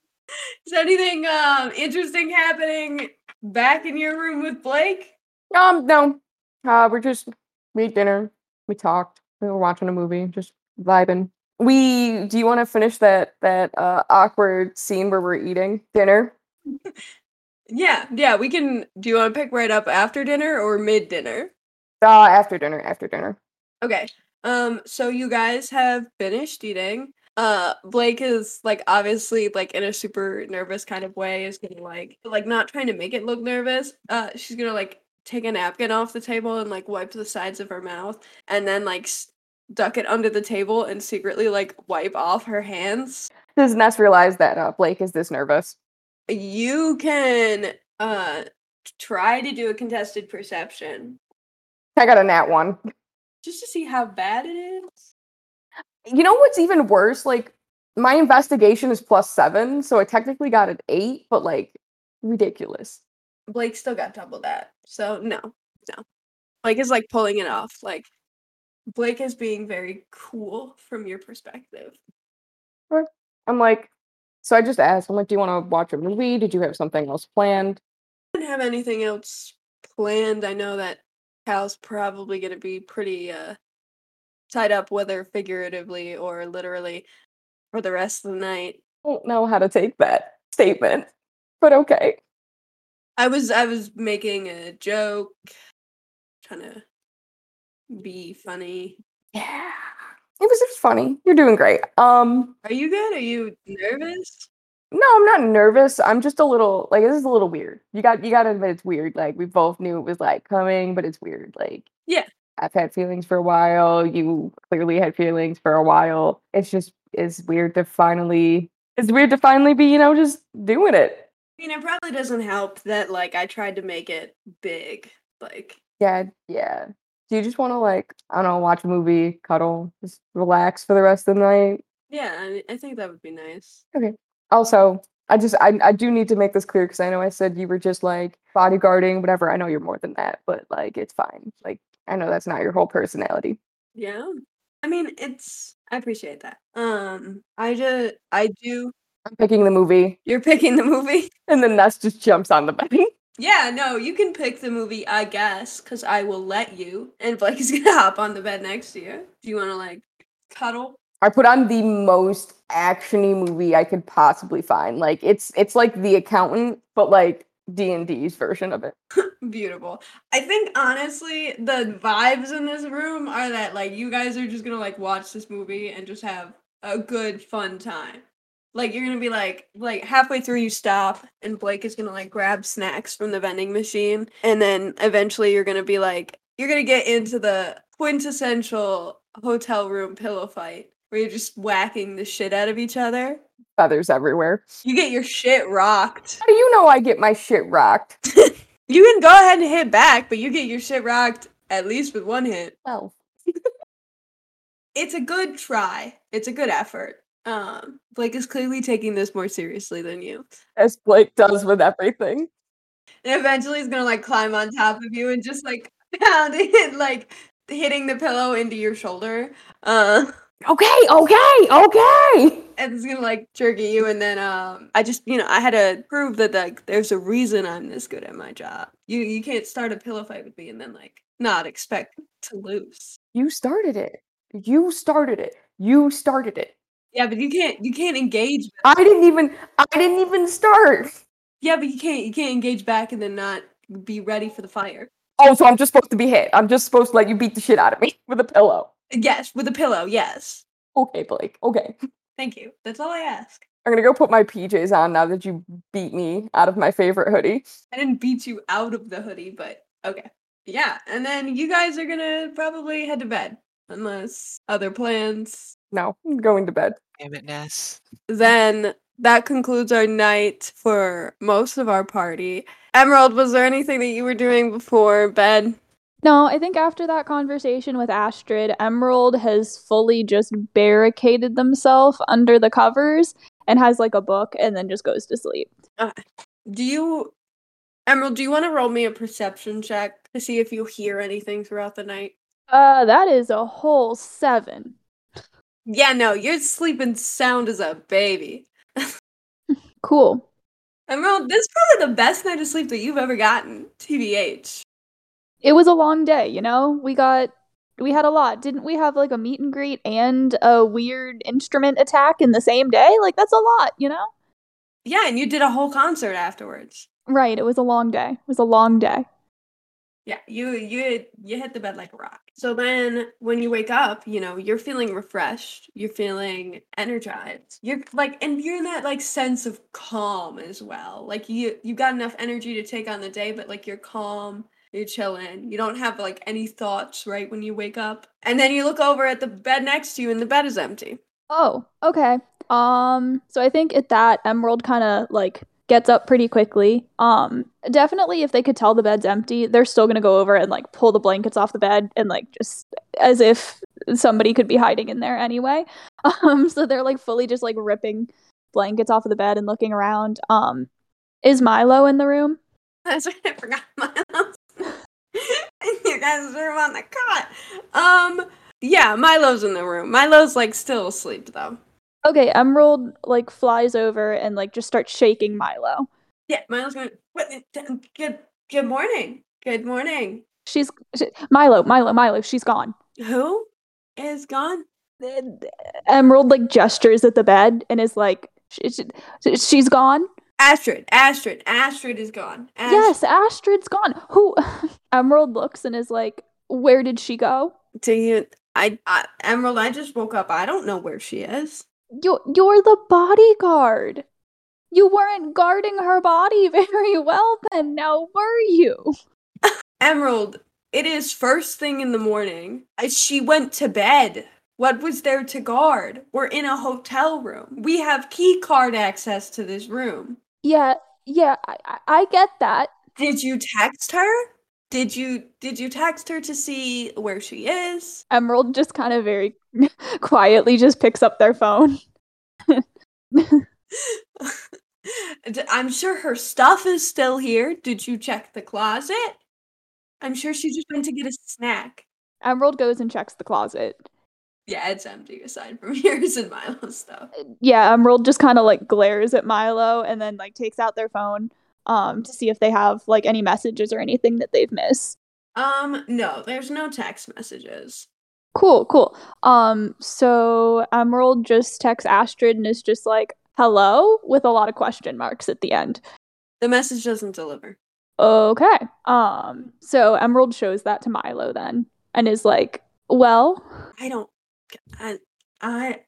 is anything um interesting happening back in your room with Blake? Um, no. Uh, we're just we ate dinner. We talked. We were watching a movie, just vibing. We do you want to finish that that uh, awkward scene where we're eating dinner? Yeah, yeah, we can. Do you want to pick right up after dinner or mid dinner? Uh, after dinner. After dinner. Okay. Um, so you guys have finished eating. Uh, Blake is like obviously like in a super nervous kind of way is gonna like like not trying to make it look nervous. Uh, she's gonna like take a napkin off the table and like wipe the sides of her mouth and then like s- duck it under the table and secretly like wipe off her hands. Does Ness realize that uh, Blake is this nervous? You can uh try to do a contested perception I got a nat one. just to see how bad it is. You know what's even worse? Like my investigation is plus seven, so I technically got an eight, but like ridiculous. Blake still got double that. So no, no. Blake is like pulling it off. Like Blake is being very cool from your perspective. I'm like, so I just asked, I'm like, do you want to watch a movie? Did you have something else planned? I didn't have anything else planned. I know that Cal's probably gonna be pretty uh tied up, whether figuratively or literally, for the rest of the night. I don't know how to take that statement, but okay. I was I was making a joke, trying to be funny. Yeah. It was just funny. You're doing great. Um, Are you good? Are you nervous? no, I'm not nervous. I'm just a little like this is a little weird. You got you gotta admit it's weird. Like we both knew it was like coming, but it's weird. Like Yeah. I've had feelings for a while. You clearly had feelings for a while. It's just it's weird to finally it's weird to finally be, you know, just doing it. I mean, it probably doesn't help that like I tried to make it big. Like, Yeah, yeah. Do you just want to like I don't know, watch a movie, cuddle, just relax for the rest of the night? yeah, I, I think that would be nice. Okay. Also, I just I I do need to make this clear because I know I said you were just like bodyguarding, whatever. I know you're more than that, but like it's fine. Like I know that's not your whole personality. Yeah. I mean, it's I appreciate that. Um, I just I do. I'm picking the movie, You're picking the movie. and then Ness just jumps on the bed. Yeah, no, you can pick the movie, I guess, because I will let you. And Blake is gonna hop on the bed next to you. Do you want to like cuddle? I put on the most actiony movie I could possibly find. Like it's it's like The Accountant, but like D and D's version of it. Beautiful. I think honestly, the vibes in this room are that like you guys are just gonna like watch this movie and just have a good fun time. Like you're gonna be like like halfway through you stop and Blake is gonna like grab snacks from the vending machine and then eventually you're gonna be like you're gonna get into the quintessential hotel room pillow fight where you're just whacking the shit out of each other. Feathers everywhere. You get your shit rocked. How do you know I get my shit rocked? You can go ahead and hit back, but you get your shit rocked at least with one hit. Well, oh. It's a good try. It's a good effort. Um, Blake is clearly taking this more seriously than you. as Blake does with everything. And eventually he's gonna like climb on top of you and just like pounding it, like hitting the pillow into your shoulder. Uh Okay, okay, okay. and it's gonna like jerk at you and then um I just you know, I had to prove that like there's a reason I'm this good at my job. You you can't start a pillow fight with me and then like not expect to lose. You started it. You started it. You started it. Yeah, but you can't you can't engage I didn't even I didn't even start. Yeah, but you can't you can't engage back and then not be ready for the fire. Oh, so I'm just supposed to be hit. I'm just supposed to let you beat the shit out of me with a pillow. Yes, with a pillow, yes. Okay, Blake. Okay. Thank you. That's all I ask. I'm gonna go put my PJs on now that you beat me out of my favorite hoodie. I didn't beat you out of the hoodie, but okay. Yeah, and then you guys are gonna probably head to bed unless other plans. No, I'm going to bed. Damn it, Ness. Then that concludes our night for most of our party. Emerald, was there anything that you were doing before bed? No, I think after that conversation with Astrid, Emerald has fully just barricaded themselves under the covers and has like a book and then just goes to sleep. Do you, Emerald? Do you want to roll me a perception check to see if you hear anything throughout the night? Uh, that is a whole seven. Yeah, no, you're sleeping sound as a baby. Cool. Emerald, this is probably the best night of sleep that you've ever gotten. TBH. It was a long day, you know? We got we had a lot. Didn't we have like a meet and greet and a weird instrument attack in the same day? Like that's a lot, you know? Yeah, and you did a whole concert afterwards. Right, it was a long day. It was a long day. Yeah, you you you hit the bed like a rock. So then when you wake up, you know, you're feeling refreshed, you're feeling energized. You're like and you're in that like sense of calm as well. Like you you've got enough energy to take on the day, but like you're calm, you're chilling. You don't have like any thoughts right when you wake up. And then you look over at the bed next to you and the bed is empty. Oh, okay. Um, so I think at that Emerald kind of like gets up pretty quickly. Um, definitely if they could tell the bed's empty, they're still gonna go over and like pull the blankets off the bed and like just as if somebody could be hiding in there anyway. Um, so they're like fully just like ripping blankets off of the bed and looking around. Um, is Milo in the room? That's right, I forgot Milo's in your guys' room on the cot. Um, yeah, Milo's in the room. Milo's like still asleep though. Okay, Emerald like flies over and like just starts shaking Milo. Yeah, Milo's going. What? Good. Good morning. Good morning. She's she, Milo, Milo, Milo. She's gone. Who is gone? Emerald like gestures at the bed and is like, "She- she- "She's gone." Astrid. Astrid. Astrid is gone. Ast- Yes, Astrid's gone. Who? Emerald looks and is like, "Where did she go?" Do you? I, I. Emerald. I just woke up. I don't know where she is. You you're the bodyguard. You weren't guarding her body very well then. Now were you? Emerald. It is first thing in the morning. She went to bed. What was there to guard? We're in a hotel room. We have key card access to this room. Yeah, yeah, I, I get that. Did you text her? Did you did you text her to see where she is? Emerald just kind of very quietly just picks up their phone. I'm sure her stuff is still here. Did you check the closet? I'm sure she just went to get a snack. Emerald goes and checks the closet. Yeah, it's empty aside from yours and Milo's stuff. Yeah, Emerald just kind of like glares at Milo and then like takes out their phone um to see if they have like any messages or anything that they've missed. Um, no, there's no text messages. Cool, cool. Um, so Emerald just texts Astrid and is just like, hello, with a lot of question marks at the end. The message doesn't deliver. Okay. Um, so Emerald shows that to Milo then and is like, well, I don't. I. I.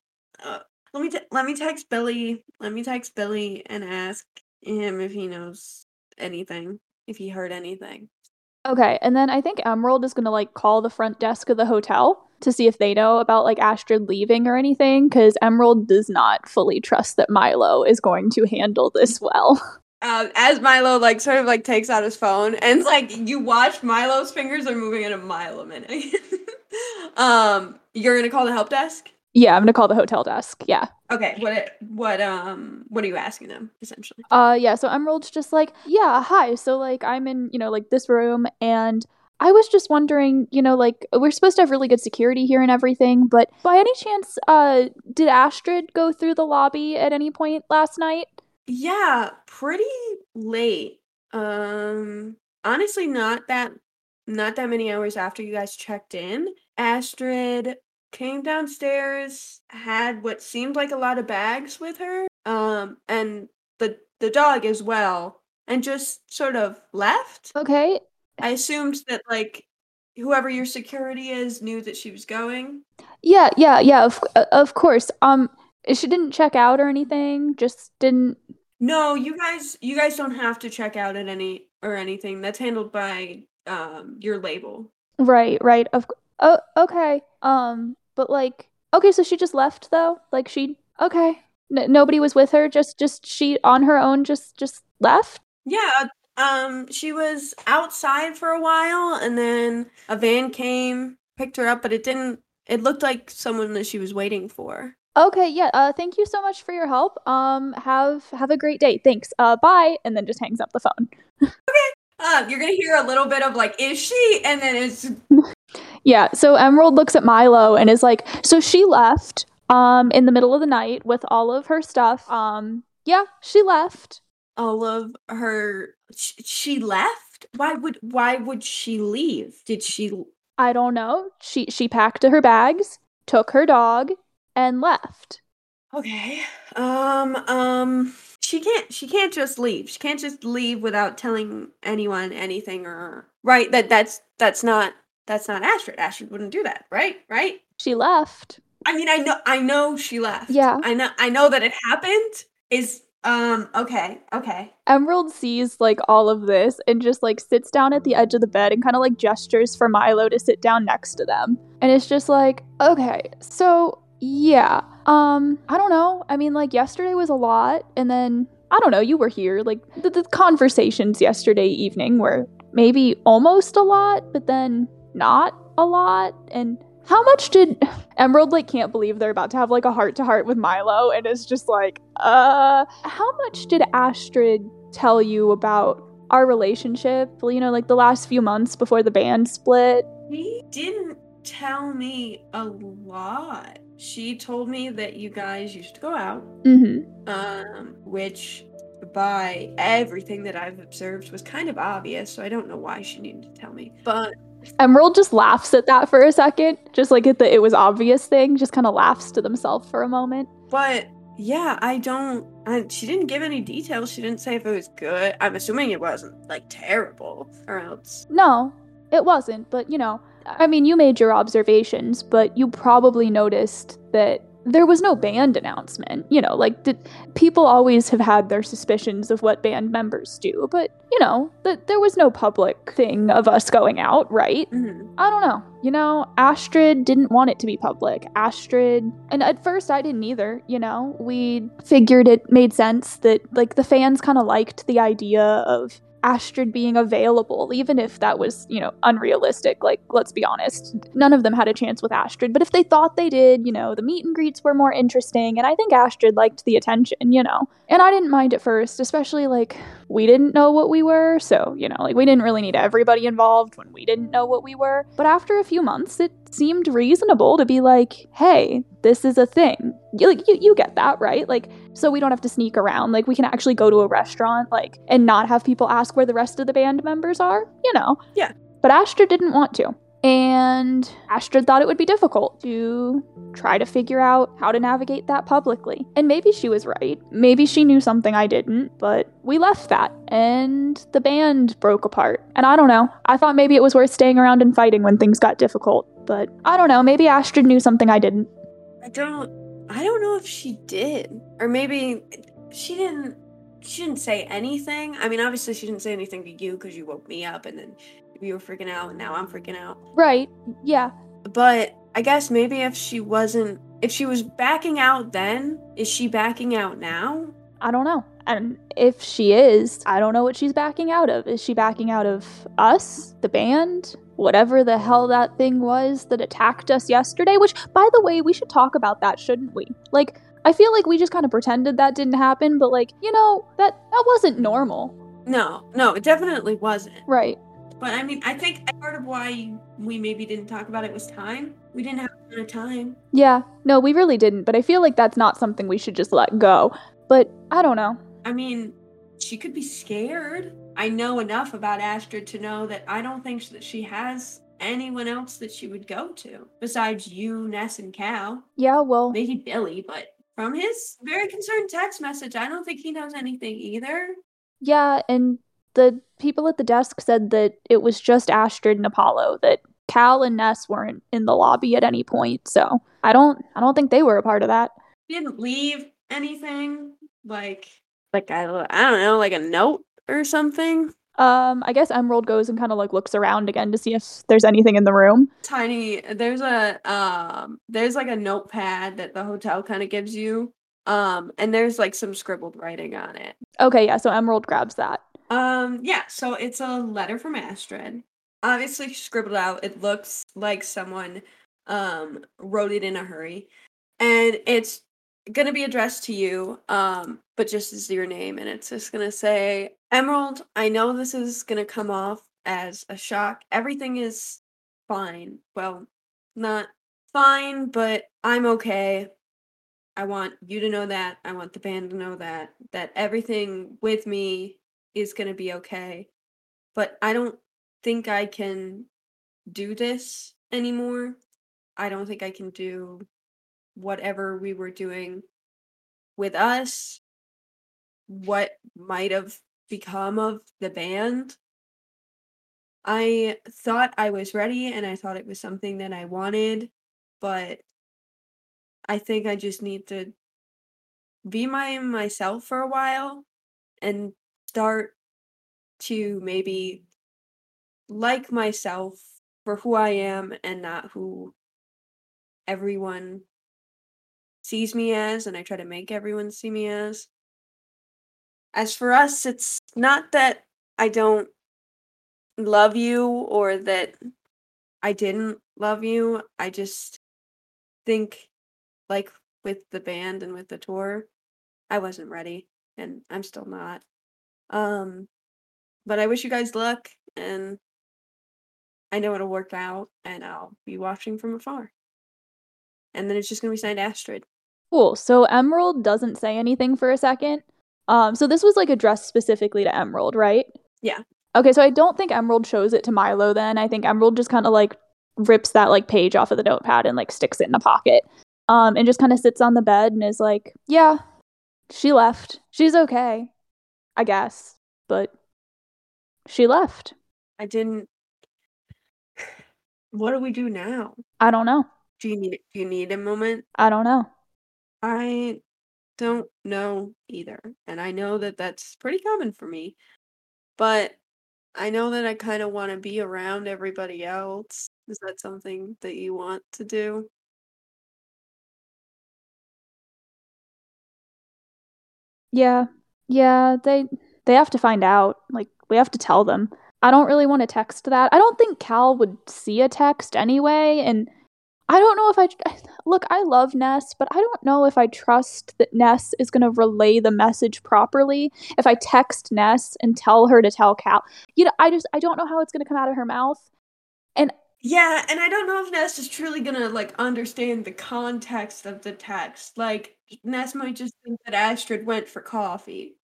Uh, let me te- let me text Billy. Let me text Billy and ask him if he knows anything. If he heard anything. okay. And then I think Emerald is gonna like call the front desk of the hotel to see if they know about like Astrid leaving or anything, because Emerald does not fully trust that Milo is going to handle this well. Uh, as Milo like sort of like takes out his phone and like you watch Milo's fingers are moving at a mile a minute. um, you're gonna call the help desk. Yeah, I'm gonna call the hotel desk. Yeah. Okay, what what um what are you asking them essentially? Uh yeah, so Emerald's just like, yeah, hi. So like I'm in, you know, like this room and I was just wondering, you know, like we're supposed to have really good security here and everything, but by any chance, uh did Astrid go through the lobby at any point last night? Yeah, pretty late. Um, honestly, not that not that many hours after you guys checked in. Astrid came downstairs, had what seemed like a lot of bags with her, um, and the the dog as well, and just sort of left. Okay. I assumed that like whoever your security is knew that she was going. Yeah, yeah, yeah, of uh, of course. Um she didn't check out or anything, just didn't No, you guys you guys don't have to check out at any or anything. That's handled by um your label. Right, right. Of oh, okay. Um, but like, okay, so she just left though. Like she, okay. N- nobody was with her. Just, just she on her own. Just, just left. Yeah, um she was outside for a while and then a van came, picked her up, but it didn't it looked like someone that she was waiting for. Okay, yeah. Uh, thank you so much for your help. Um, have have a great day. Thanks. Uh, bye. And then just hangs up the phone. Okay. Uh, you're gonna hear a little bit of like, is she? And then it's Yeah. So Emerald looks at Milo and is like, so she left. Um, in the middle of the night with all of her stuff. Um, yeah, she left. all of her. Sh- she left. Why would Why would she leave? Did she? I don't know. She she packed her bags, took her dog, and left. Okay. Um. Um. She can't. She can't just leave. She can't just leave without telling anyone anything. Or right. That that's that's not that's not Astrid. Astrid wouldn't do that. Right. Right. She left. I mean, I know. I know she left. Yeah. I know. I know that it happened. Is um. Okay. Okay. Emerald sees like all of this and just like sits down at the edge of the bed and kind of like gestures for Milo to sit down next to them. And it's just like, okay, so yeah. Um, I don't know. I mean, like yesterday was a lot, and then I don't know, you were here. Like the, the conversations yesterday evening were maybe almost a lot, but then not a lot. And how much did Emerald like can't believe they're about to have like a heart to heart with Milo and is just like, uh, how much did Astrid tell you about our relationship? You know, like the last few months before the band split. She didn't tell me a lot. She told me that you guys used to go out, Mm-hmm. um, which by everything that I've observed was kind of obvious, so I don't know why she needed to tell me. But Emerald just laughs at that for a second, just like at the it was obvious thing, just kind of laughs to themselves for a moment. but yeah, I don't I, she didn't give any details. She didn't say if it was good. I'm assuming it wasn't like terrible or else. No, it wasn't, but you know, I mean, you made your observations, but you probably noticed that there was no band announcement. You know, like did, people always have had their suspicions of what band members do, but you know, that there was no public thing of us going out, right? Mhm. I don't know. You know, Astrid didn't want it to be public. Astrid, and at first I didn't either, you know. We figured it made sense that, like, the fans kind of liked the idea of Astrid being available, even if that was, you know, unrealistic. Like, let's be honest, none of them had a chance with Astrid. But if they thought they did, you know, the meet and greets were more interesting. And I think Astrid liked the attention, you know. And I didn't mind at first, especially like we didn't know what we were. So, you know, like we didn't really need everybody involved when we didn't know what we were. But after a few months, it seemed reasonable to be like, hey, this is a thing. You, like, you, you get that, right? Like, so we don't have to sneak around. Like, we can actually go to a restaurant, like, and not have people ask where the rest of the band members are, you know? Yeah. But Astrid didn't want to. And Astrid thought it would be difficult to try to figure out how to navigate that publicly. And maybe she was right. Maybe she knew something I didn't, but we left that and the band broke apart. And I don't know. I thought maybe it was worth staying around and fighting when things got difficult, but I don't know. Maybe Astrid knew something I didn't. I don't I don't know if she did. Or maybe she didn't she didn't say anything. I mean, obviously she didn't say anything to you because you woke me up and then you were freaking out and now I'm freaking out. Right. Yeah. But I guess maybe if she wasn't if she was backing out then, is she backing out now? I don't know. And if she is, I don't know what she's backing out of. Is she backing out of us, the band, whatever the hell that thing was that attacked us yesterday? Which, by the way, we should talk about that, shouldn't we? Like, I feel like we just kind of pretended that didn't happen, but like, you know, that that wasn't normal. No, no, it definitely wasn't. Right. But I mean, I think part of why we maybe didn't talk about it was time. We didn't have a ton of time. Yeah. No, we really didn't, but I feel like that's not something we should just let go. But I don't know. I mean, she could be scared. I know enough about Astrid to know that I don't think that she has anyone else that she would go to besides you, Ness, and Cal. Yeah, well, Maybe Billy, but from his very concerned text message, I don't think he knows anything either. yeah, and the people at the desk said that it was just Astrid and Apollo, that Cal and Ness weren't in the lobby at any point. So I don't I don't think they were a part of that. Didn't leave anything like like I, I don't know, like a note or something. Um, I guess Emerald goes and kind of like looks around again to see if there's anything in the room. Tiny there's a um there's like a notepad that the hotel kind of gives you. Um and there's like some scribbled writing on it. Okay, yeah, so Emerald grabs that. Um, yeah, so it's a letter from Astrid. Obviously scribbled out. It looks like someone um wrote it in a hurry. And it's gonna be addressed to you, um, but just as your name, and it's just gonna say, Emerald, I know this is gonna come off as a shock. Everything is fine. Well, not fine, but I'm okay. I want you to know that. I want the band to know that. That everything with me is going to be okay. But I don't think I can do this anymore. I don't think I can do whatever we were doing with us, what might have become of the band. I thought I was ready and I thought it was something that I wanted, but I think I just need to be my myself for a while and start to maybe like myself for who I am and not who everyone sees me as and I try to make everyone see me as. As for us, it's not that I don't love you or that I didn't love you. I just think like with the band and with the tour, I wasn't ready and I'm still not. Um but I wish you guys luck and I know it'll work out and I'll be watching from afar. And then it's just gonna be signed Astrid. Cool. So Emerald doesn't say anything for a second. Um, so this was like addressed specifically to Emerald, right? Yeah. Okay, so I don't think Emerald shows it to Milo then. I think Emerald just kind of like rips that like page off of the notepad and like sticks it in a pocket. Um, and just kind of sits on the bed and is like, "Yeah, she left. She's okay, I guess, but she left. I didn't what do we do now? I don't know. Do you need do you need a moment? I don't know. I don't know either. And I know that that's pretty common for me. But I know that I kind of want to be around everybody else. Is that something that you want to do? Yeah, yeah. They they have to find out. Like we have to tell them. I don't really want to text that. I don't think Cal would see a text anyway, and I don't know if I look. I love Ness, but I don't know if I trust that Ness is going to relay the message properly. If I text Ness and tell her to tell Cal, you know, I just I don't know how it's going to come out of her mouth. And Yeah, and I don't know if Ness is truly gonna like understand the context of the text. Like Ness might just think that Astrid went for coffee.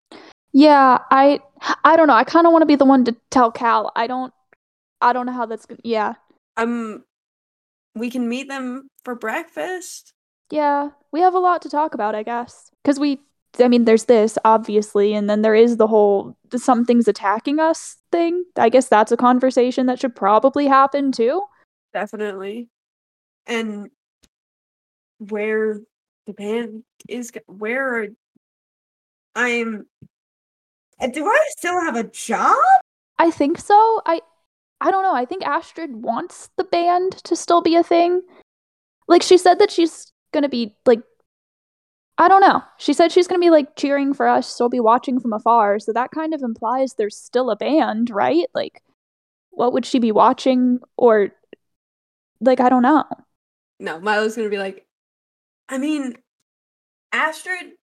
Yeah, I I don't know. I kind of want to be the one to tell Cal. I don't I don't know how that's going. to Yeah, um, we can meet them for breakfast. Yeah, we have a lot to talk about, I guess. Because we, I mean, there's this, obviously, and then there is the whole something's attacking us thing. I guess that's a conversation that should probably happen too. Definitely. And where the band is, where I'm. Do I still have a job? I think so. I I don't know. I think Astrid wants the band to still be a thing. Like she said that she's going to be like I don't know. She said she's going to be like cheering for us, so be watching from afar. So that kind of implies there's still a band, right? Like what would she be watching or like I don't know. No, Milo's gonna be like, I mean, Astrid,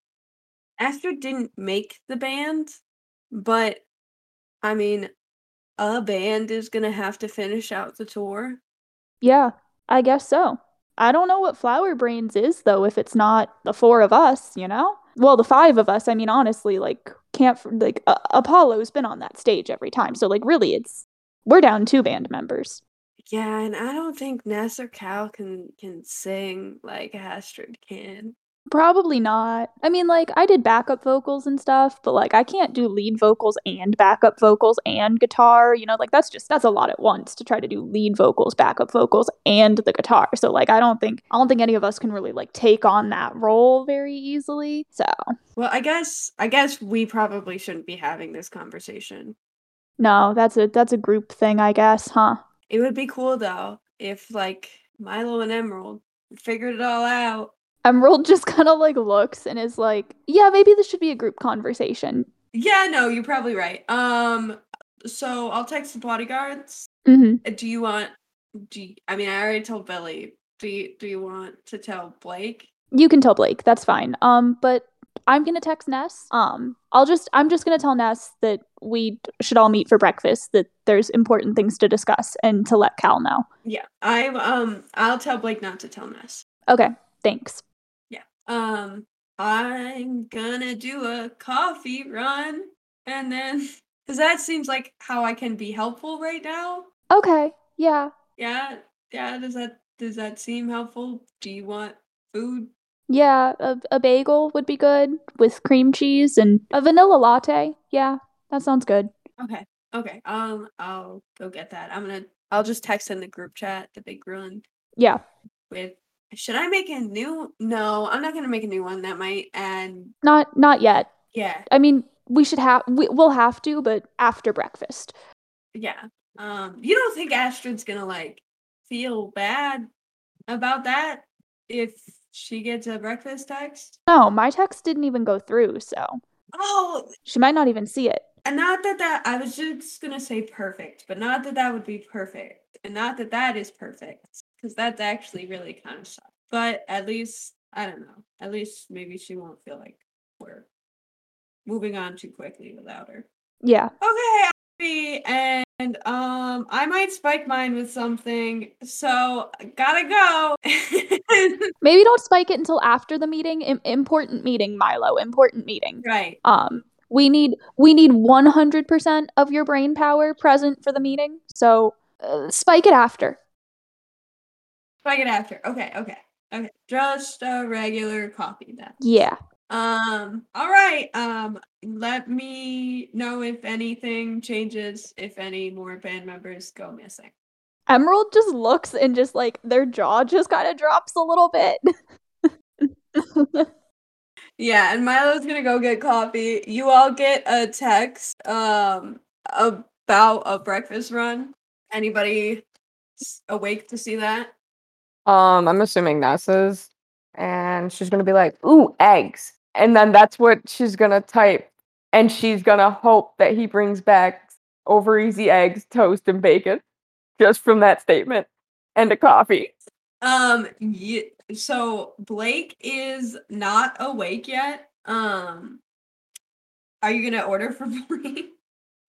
Astrid didn't make the band, but I mean, a band is gonna have to finish out the tour. Yeah, I guess so. I don't know what Flowerbrains is though if it's not the four of us, you know? Well, the five of us. I mean, honestly, like can't like uh, Apollo's been on that stage every time. So like really it's we're down two band members. Yeah, and I don't think Ness or Cal can can sing like Astrid can. Probably not. I mean, like I did backup vocals and stuff, but like I can't do lead vocals and backup vocals and guitar, you know, like that's just that's a lot at once to try to do lead vocals, backup vocals and the guitar. So like I don't think I don't think any of us can really like take on that role very easily. So, Well, I guess I guess we probably shouldn't be having this conversation. no, that's a that's a group thing, I guess, huh? It would be cool though if like Milo and Emerald figured it all out. Emerald just kind of like looks and is like, "Yeah, maybe this should be a group conversation." Yeah, no, you're probably right. Um, so I'll text the bodyguards. Mhm. Uh, Do you want? Do you, I mean I already told Billy. Do you do you want to tell Blake? You can tell Blake. That's fine. Um, but I'm gonna text Ness. Um, I'll just I'm just gonna tell Ness that we should all meet for breakfast. That there's important things to discuss and to let Cal know. Yeah, I um I'll tell Blake not to tell Ness. Okay. Thanks. Um, I'm gonna do a coffee run, and then because that seems like how I can be helpful right now. Okay. Yeah. Yeah, yeah. Does that does that seem helpful? Do you want food? Yeah. A, a bagel would be good with cream cheese and a vanilla latte. Yeah, that sounds good. Okay, okay. Um, I'll go get that. I'm gonna. I'll just text in the group chat the big run Yeah. with. Should I make a new? No, I'm not gonna make a new one. That might add. Not not yet. Yeah, I mean, we should have we, we'll have to, but after breakfast. yeah. Um, you don't think Astrid's gonna like feel bad about that if she gets a breakfast text? No, my text didn't even go through, so Oh, she might not even see it. and not that that I was just gonna say perfect, but not that that would be perfect, and not that that is perfect, because that's actually really kind of sucks. But at least I don't know. At least maybe she won't feel like we're moving on too quickly without her. Yeah. Okay, and um, I might spike mine with something, so gotta go. Maybe don't spike it until after the meeting. Im- important meeting, Milo. Important meeting. right. Um, we need we need one hundred percent of your brain power present for the meeting. So uh, spike it after. Spike it after. Okay, okay, okay. Just a regular coffee then. Yeah. Um, all right. Um, let me know if anything changes, if any more band members go missing. Emerald just looks and just like their jaw just kind of drops a little bit. Yeah, and Milo's gonna go get coffee. You all get a text um about a breakfast run. Anybody awake to see that? Um, I'm assuming Ness's. and she's gonna be like, "Ooh, eggs," and then that's what she's gonna type, and she's gonna hope that he brings back over easy eggs, toast, and bacon, just from that statement, and a coffee. Um, ye- so Blake is not awake yet. Um, are you gonna order for Blake?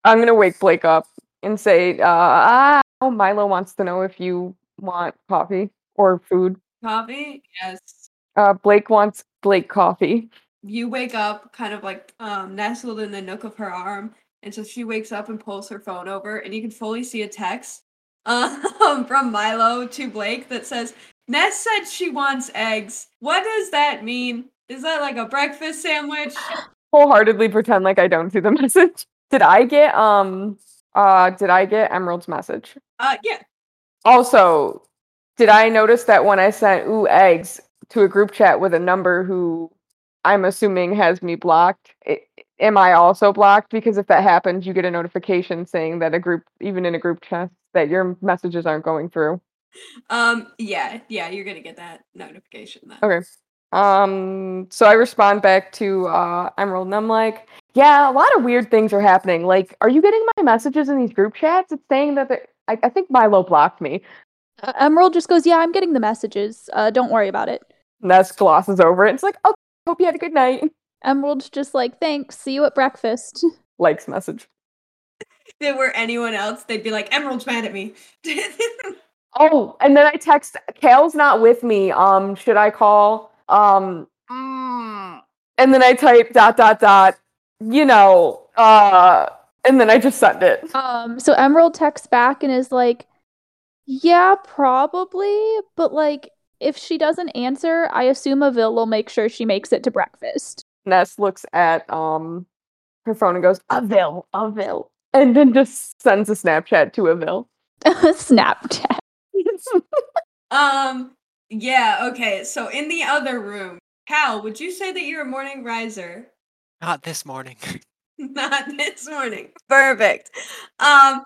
I'm gonna wake Blake up and say, uh, ah, oh, Milo wants to know if you want coffee or food. Coffee? Yes. Uh, Blake wants Blake coffee. you wake up kind of like um, nestled in the nook of her arm. And so she wakes up and pulls her phone over, and you can fully see a text um, from Milo to Blake that says, Ness said she wants eggs. What does that mean? Is that like a breakfast sandwich? Wholeheartedly pretend like I don't see the message. Did I get um uh did I get Emerald's message? Uh, yeah. Also, did I notice that when I sent ooh eggs to a group chat with a number who I'm assuming has me blocked, i am I also blocked? Because if that happens, you get a notification saying that a group, even in a group chat, that your messages aren't going through. Um, yeah, yeah, you're gonna get that notification then. Okay. Um, so I respond back to uh, Emerald and I'm like, yeah, a lot of weird things are happening. Like, are you getting my messages in these group chats? It's saying that I, I think Milo blocked me. Uh, Emerald just goes, "Yeah, I'm getting the messages. Uh, don't worry about it." Ness glosses over it. It's like, oh, hope you had a good night. Emerald's just like, "Thanks. See you at breakfast." Likes message. If it were anyone else, they'd be like, Emerald's mad at me. Oh, and then I text Cal's not with me. Um, should I call? Um, mm, and then I type dot dot dot. You know, uh, and then I just send it. Um, so Emerald texts back and is like, "Yeah, probably, but like." If she doesn't answer, I assume Avil will make sure she makes it to breakfast. Ness looks at um her phone and goes, Avil, Avil. And then just sends a Snapchat to Avil. Snapchat. um, yeah, okay. So in the other room, Cal, would you say that you're a morning riser? Not this morning. Not this morning. Perfect. Um,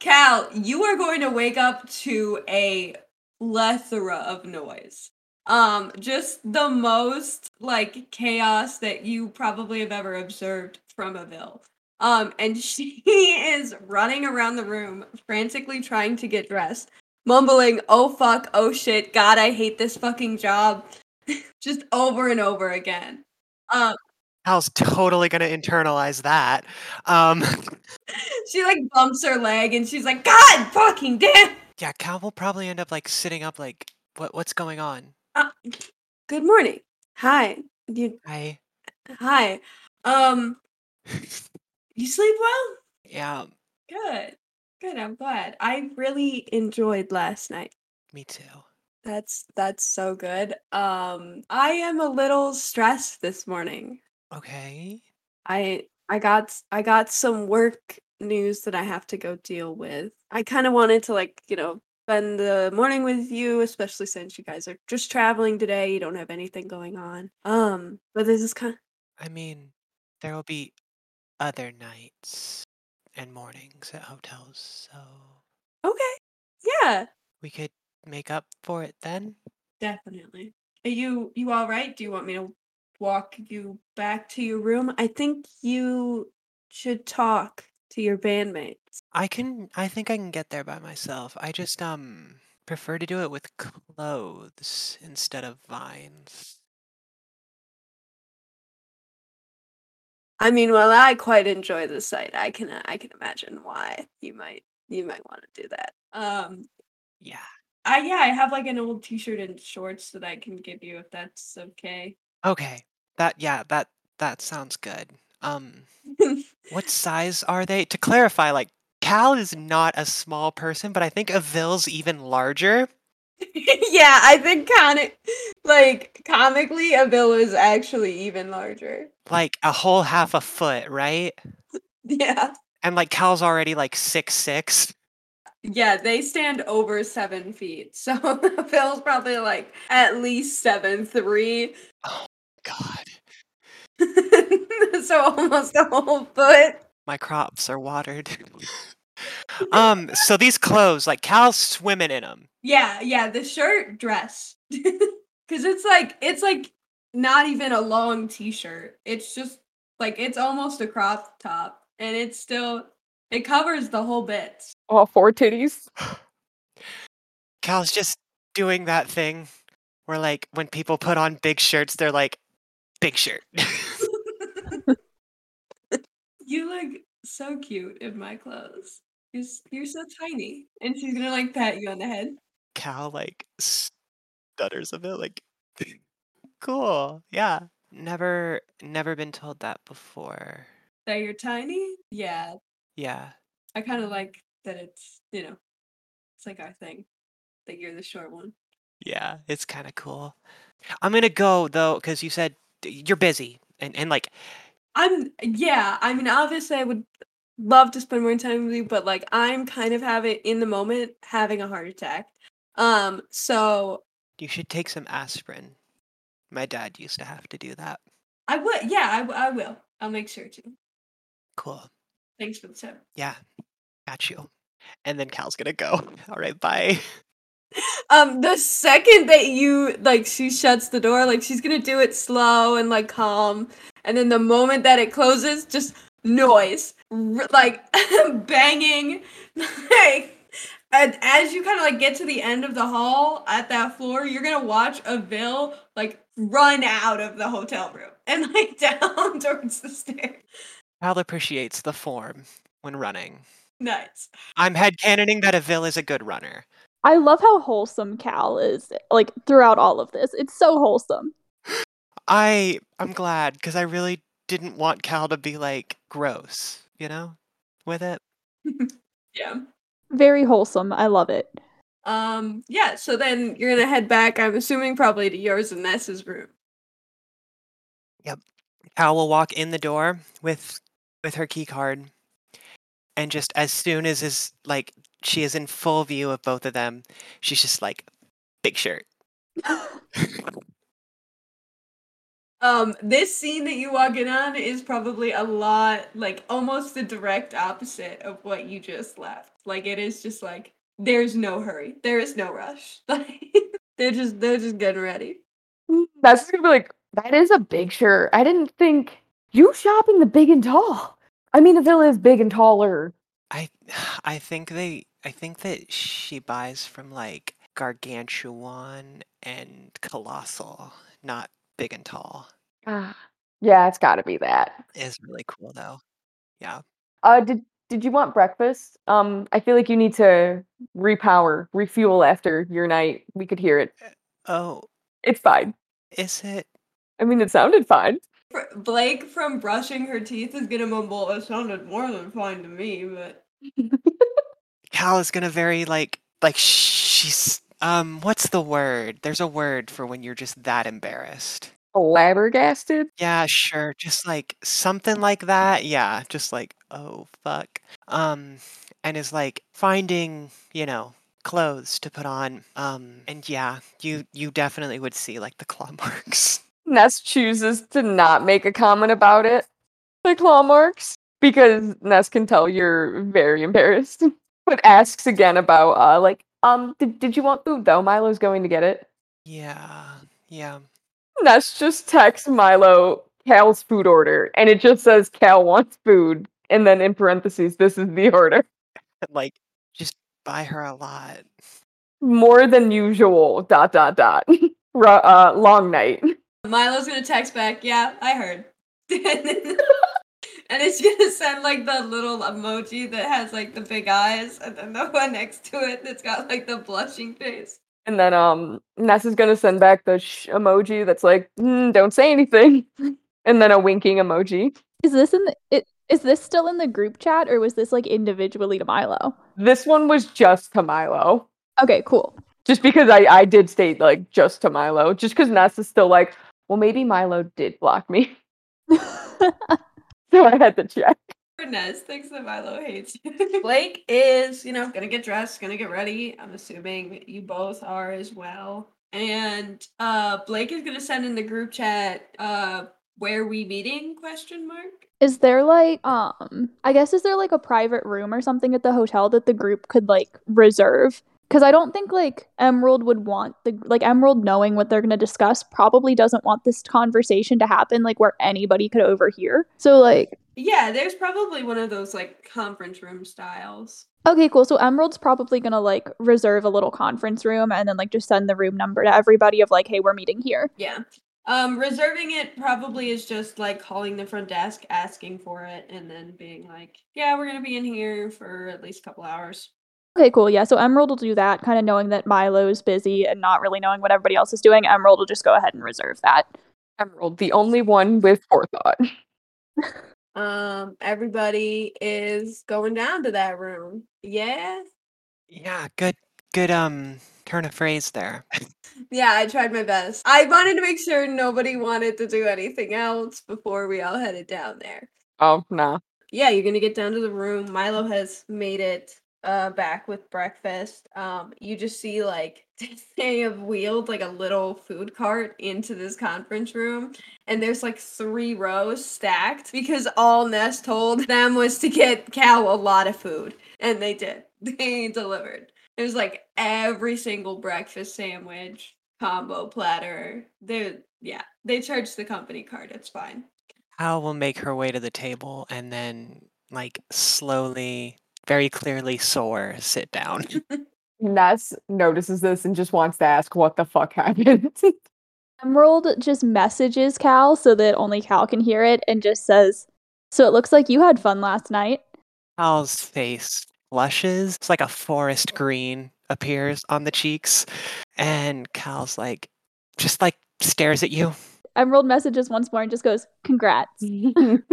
Cal, you are going to wake up to a plethora of noise. Um, just the most like chaos that you probably have ever observed from Avil. Um, and she is running around the room, frantically trying to get dressed, mumbling, "Oh fuck, oh shit, God, I hate this fucking job," just over and over again. Um, Cal's totally gonna internalize that. Um, she like bumps her leg and she's like, God fucking damn. yeah, Cal will probably end up like sitting up, like, what what's going on? Uh, good morning. Hi. You I hi. Um you sleep well? yeah, Good. Good, I'm glad. I really enjoyed last night. me too. That's that's so good. Um I am a little stressed this morning. Okay. I I got I got some work news that I have to go deal with. I kind of wanted to like, you know, spend the morning with you, especially since you guys are just traveling today. You don't have anything going on. Um, but this is kind I mean, there will be other nights and mornings at hotels, so okay. Yeah, we could make up for it then. definitely. Are you you all right? Do you want me to walk you back to your room? I think you should talk to your bandmates. I can. I think I can get there by myself. I just um prefer to do it with clothes instead of vines. I mean, while I quite enjoy the sight, I can I can imagine why you might you might want to do that. Um, Yeah. I yeah, I have like an old t-shirt and shorts that I can give you if that's okay. Okay. That yeah. That that sounds good. Um, what size are they? To clarify, like Cal is not a small person, but I think Avil's even larger. yeah, I think comic like comically, Avil is actually even larger. Like a whole half a foot, right? Yeah. And like Cal's already like six six. Yeah, they stand over seven feet. So Avil's probably like at least seven three. Oh God. so almost a whole foot. My crops are watered. um, so these clothes, like Cal's swimming in them. Yeah, yeah, the shirt dress. Cause it's like it's like not even a long t-shirt. It's just like it's almost a crop top. And it's still it covers the whole bit. All four titties. Cal's just doing that thing where like when people put on big shirts, they're like, big shirt. You look so cute in my clothes. You're, you're so tiny. And she's gonna like pat you on the head. Cal like stutters a bit, like, cool, yeah. Never, never been told that before. That you're tiny? Yeah. Yeah. I kind of like that it's, you know, It's like our thing. That you're the short one. Yeah, it's kind of cool. I'm gonna go though, because you said you're busy, and and like I'm yeah, I mean obviously I would love to spend more time with you, but like I'm kind of having in the moment having a heart attack. Um so you should take some aspirin. My dad used to have to do that. I would yeah, I, w- I will. I'll make sure to. Cool. Thanks for the tip. Yeah, got you. And then Cal's gonna go. All right, bye. Um the second that you like she shuts the door, like she's gonna do it slow and like calm. And then the moment that it closes, just noise. R- like banging. Like and as you kind of like get to the end of the hall at that floor, you're gonna watch Avil like run out of the hotel room and like down towards the stairs. Cal appreciates the form when running. Nice. I'm headcanoning that a Avil is a good runner. I love how wholesome Cal is, like throughout all of this. It's so wholesome. I I'm glad because I really didn't want Cal to be like gross, you know, with it. Yeah. Very wholesome. I love it. Um. Yeah. So then you're gonna head back. I'm assuming probably to yours and Ness's room. Yep. Cal will walk in the door with with her key card, and just as soon as is like she is in full view of both of them, she's just like big shirt. Um, this scene that you walk in on is probably a lot like almost the direct opposite of what you just left. Like it is just like there's no hurry, there is no rush. Like they're just they're just getting ready. That's just gonna be like, that is a big shirt. I didn't think you shop in the big and tall. I mean, the villa is big and taller. I I think they I think that she buys from like gargantuan and colossal, not big and tall. Ah, yeah, it's got to be that. It's really cool though. Yeah. Uh, did did you want breakfast? Um, I feel like you need to repower, refuel after your night. We could hear it. Oh, It's fine. is it? I mean, it sounded fine. Blake from brushing her teeth is gonna mumble. It sounded more than fine to me, but Cal is gonna very like like she's um what's the word? There's a word for when you're just that embarrassed. Flabbergasted. Yeah, sure. Just like something like that. Yeah, just like oh fuck. Um and is like finding, you know, clothes to put on. Um and yeah, you you definitely would see like the claw marks. Ness chooses to not make a comment about it, the claw marks, because Ness can tell you're very embarrassed. but asks again about uh like um did, did you want food though? Milo's going to get it. Yeah. Yeah. Ness just texts Milo Cal's food order, and it just says Cal wants food, and then in parentheses, this is the order. Like just buy her a lot. More than usual. Dot dot dot. Uh, long night. Milo's gonna text back. Yeah, I heard. and it's gonna send like the little emoji that has like the big eyes, and then the one next to it that's got like the blushing face. And then um Ness is gonna send back the sh- emoji that's like, "Mm, don't say anything. And then a winking emoji. Is this in the it is this still in the group chat or was this like individually to Milo? This one was just to Milo. Okay, cool. Just because I, I did state like just to Milo. Just because Ness is still like, well maybe Milo did block me. So I had to check. Ness thinks that Milo hates you. Blake is, you know, gonna get dressed, gonna get ready. I'm assuming you both are as well. And uh Blake is gonna send in the group chat uh where we meeting question mark. Is there like um I guess is there like a private room or something at the hotel that the group could like reserve? Cuz I don't think like Emerald would want the like Emerald knowing what they're going to discuss probably doesn't want this conversation to happen like where anybody could overhear. So like Yeah, there's probably one of those like conference room styles. Okay, cool. So Emerald's probably gonna like reserve a little conference room and then like just send the room number to everybody of like, hey, we're meeting here. Yeah. Um, reserving it probably is just like calling the front desk, asking for it, and then being like, "Yeah, we're gonna be in here for at least a couple hours." Okay, cool. Yeah, so Emerald will do that, kind of knowing that Milo's busy and not really knowing what everybody else is doing. Emerald will just go ahead and reserve that. Emerald, the only one with forethought. Um, everybody is going down to that room. Yeah. Yeah, good good um turn of phrase there. Yeah, I tried my best. I wanted to make sure nobody wanted to do anything else before we all headed down there. Oh, nah. Yeah, you're gonna get down to the room. Milo has made it uh back with breakfast. Um, you just see like they have wheeled like a little food cart into this conference room, and there's like three rows stacked because all Ness told them was to get Cal a lot of food, and they did. They delivered. it was like every single breakfast sandwich combo platter. They yeah, they charged the company card. It's fine. Al will make her way to the table and then like slowly, very clearly sore, sit down. Ness notices this and just wants to ask what the fuck happened. Emerald just messages Cal so that only Cal can hear it and just says, So it looks like you had fun last night. Cal's face flushes. It's like a forest green appears on the cheeks. And Cal's like, just like stares at you. Emerald messages once more and just goes, Congrats.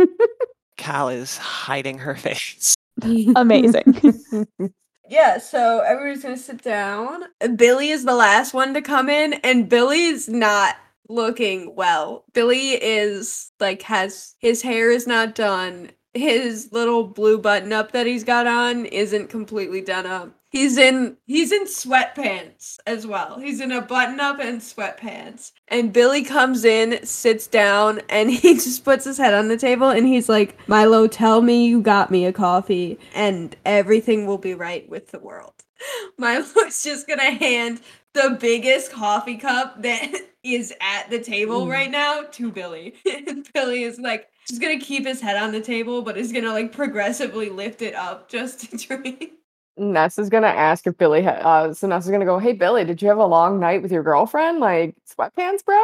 Cal is hiding her face. Amazing. Yeah, so everyone's gonna sit down. Billy is the last one to come in, and Billy's not looking well. Billy is like has his hair is not done. His little blue button up that he's got on isn't completely done up. He's in he's in sweatpants as well. He's in a button up and sweatpants. And Billy comes in, sits down, and he just puts his head on the table and he's like, "Milo, tell me you got me a coffee and everything will be right with the world." Milo's just going to hand the biggest coffee cup that is at the table Mm. right now to Billy. and Billy is like just going to keep his head on the table but is going to like progressively lift it up just to drink. Ness is gonna ask if Billy. Ha- uh, so Ness is gonna go, "Hey Billy, did you have a long night with your girlfriend? Like sweatpants, bro?"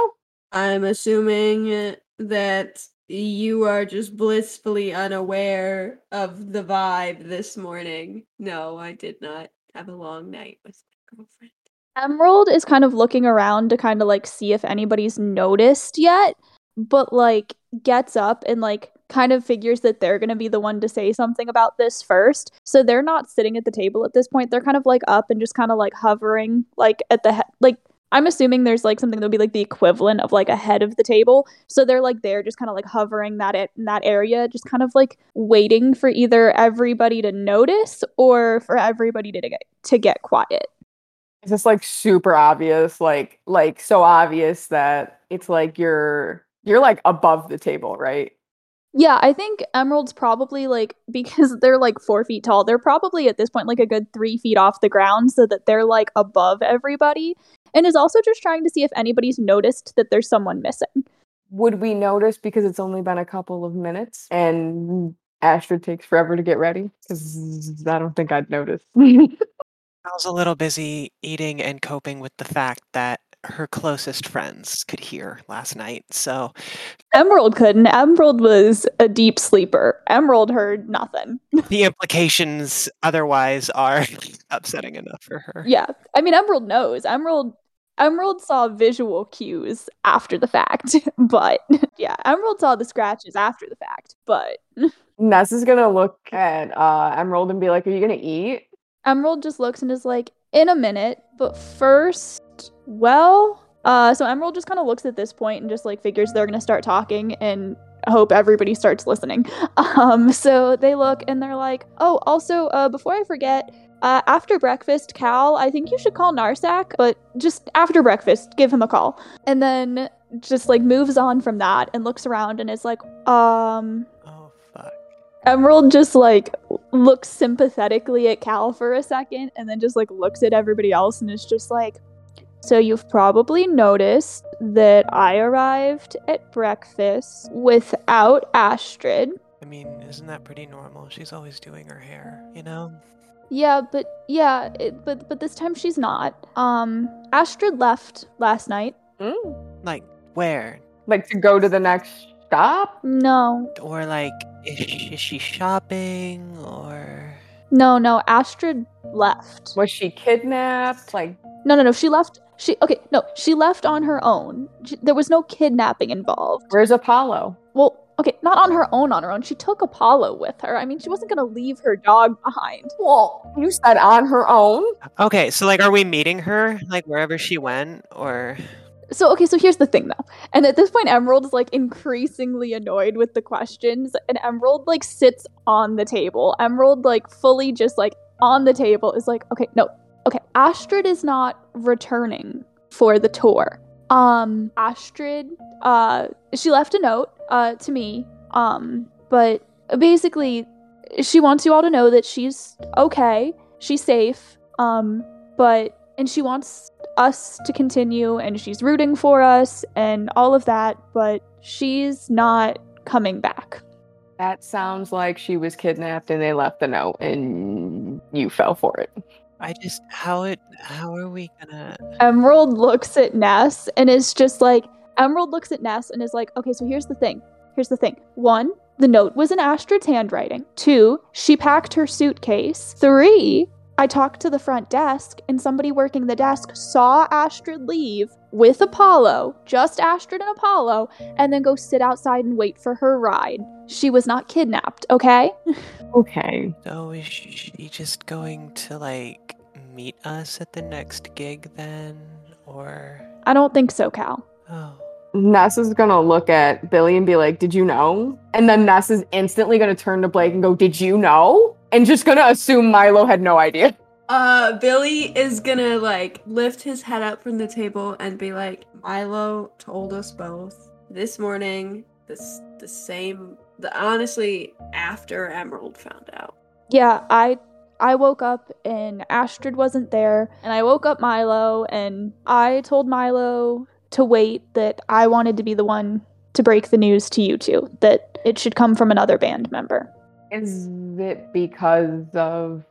I'm assuming that you are just blissfully unaware of the vibe this morning. No, I did not have a long night with my girlfriend. Emerald is kind of looking around to kind of like see if anybody's noticed yet, but like gets up and like kind of figures that they're going to be the one to say something about this first. So they're not sitting at the table at this point. They're kind of like up and just kind of like hovering like at the he- like I'm assuming there's like something that'll be like the equivalent of like a head of the table. So they're like there just kind of like hovering that it in that area, just kind of like waiting for either everybody to notice or for everybody to get to get quiet. Is this like super obvious? Like like so obvious that it's like you're you're like above the table, right? Yeah, I think Emerald's probably like because they're like four feet tall, they're probably at this point like a good three feet off the ground so that they're like above everybody. And is also just trying to see if anybody's noticed that there's someone missing. Would we notice because it's only been a couple of minutes and Astrid takes forever to get ready? Because I don't think I'd notice. I was a little busy eating and coping with the fact that her closest friends could hear last night. So Emerald couldn't. Emerald was a deep sleeper. Emerald heard nothing. the implications otherwise are upsetting enough for her. Yeah. I mean Emerald knows. Emerald Emerald saw visual cues after the fact, but yeah, Emerald saw the scratches after the fact, but Ness is gonna look at uh, Emerald and be like, "Are you gonna eat?" Emerald just looks and is like, in a minute, but first, well, uh, so Emerald just kind of looks at this point and just like figures they're gonna start talking and hope everybody starts listening. Um, so they look and they're like, oh, also, uh, before I forget, uh, after breakfast, Cal, I think you should call Narsak, but just after breakfast, give him a call. And then just like moves on from that and looks around and is like, um, Oh fuck. Emerald just like looks sympathetically at Cal for a second and then just like looks at everybody else and is just like, So you've probably noticed that I arrived at breakfast without Astrid. I mean, isn't that pretty normal? She's always doing her hair, you know? Yeah, but yeah, it, but but this time she's not. Um, Astrid left last night. Mm. Like where? Like to go to the next stop? No, Or like is she, is she shopping or no, no. Astrid left. Was she kidnapped? Like, No, no, no. She left. She okay. No, she left on her own. She, there was no kidnapping involved. where's Apollo? Well, Okay, not on her own, on her own. She took Apollo with her. I mean, she wasn't gonna leave her dog behind. Well, you said on her own. Okay, so like, are we meeting her like wherever she went, or So, okay, so here's the thing though. And at this point, Emerald is like increasingly annoyed with the questions, and Emerald like sits on the table. Emerald, like, fully just like on the table, is like, okay, no, okay, Astrid is not returning for the tour. Um, Astrid, uh, she left a note, uh, to me, um, but basically, she wants you all to know that she's okay, she's safe, um, but, and she wants us to continue and she's rooting for us and all of that, but she's not coming back. That sounds like she was kidnapped and they left the note and you fell for it. I just how it how are we gonna? Emerald looks at Ness and is just like, Emerald looks at Ness and is like, okay, so here's the thing. Here's the thing. One, the note was in Astrid's handwriting. Two, she packed her suitcase. Three, I talked to the front desk and somebody working the desk saw Astrid leave with Apollo, just Astrid and Apollo, and then go sit outside and wait for her ride. She was not kidnapped, okay? Okay. So is she just going to like meet us at the next gig then, or I don't think so, Cal. oh? Ness is gonna look at Billy and be like, Did you know? And then Ness is instantly gonna turn to Blake and go, Did you know? And just gonna assume Milo had no idea. Uh, Billy is gonna like lift his head up from the table and be like, Milo told us both this morning. This the same. The honestly after Emerald found out. Yeah, I I woke up and Astrid wasn't there, and I woke up Milo and I told Milo to wait that I wanted to be the one to break the news to you two that it should come from another band member. Is it because of,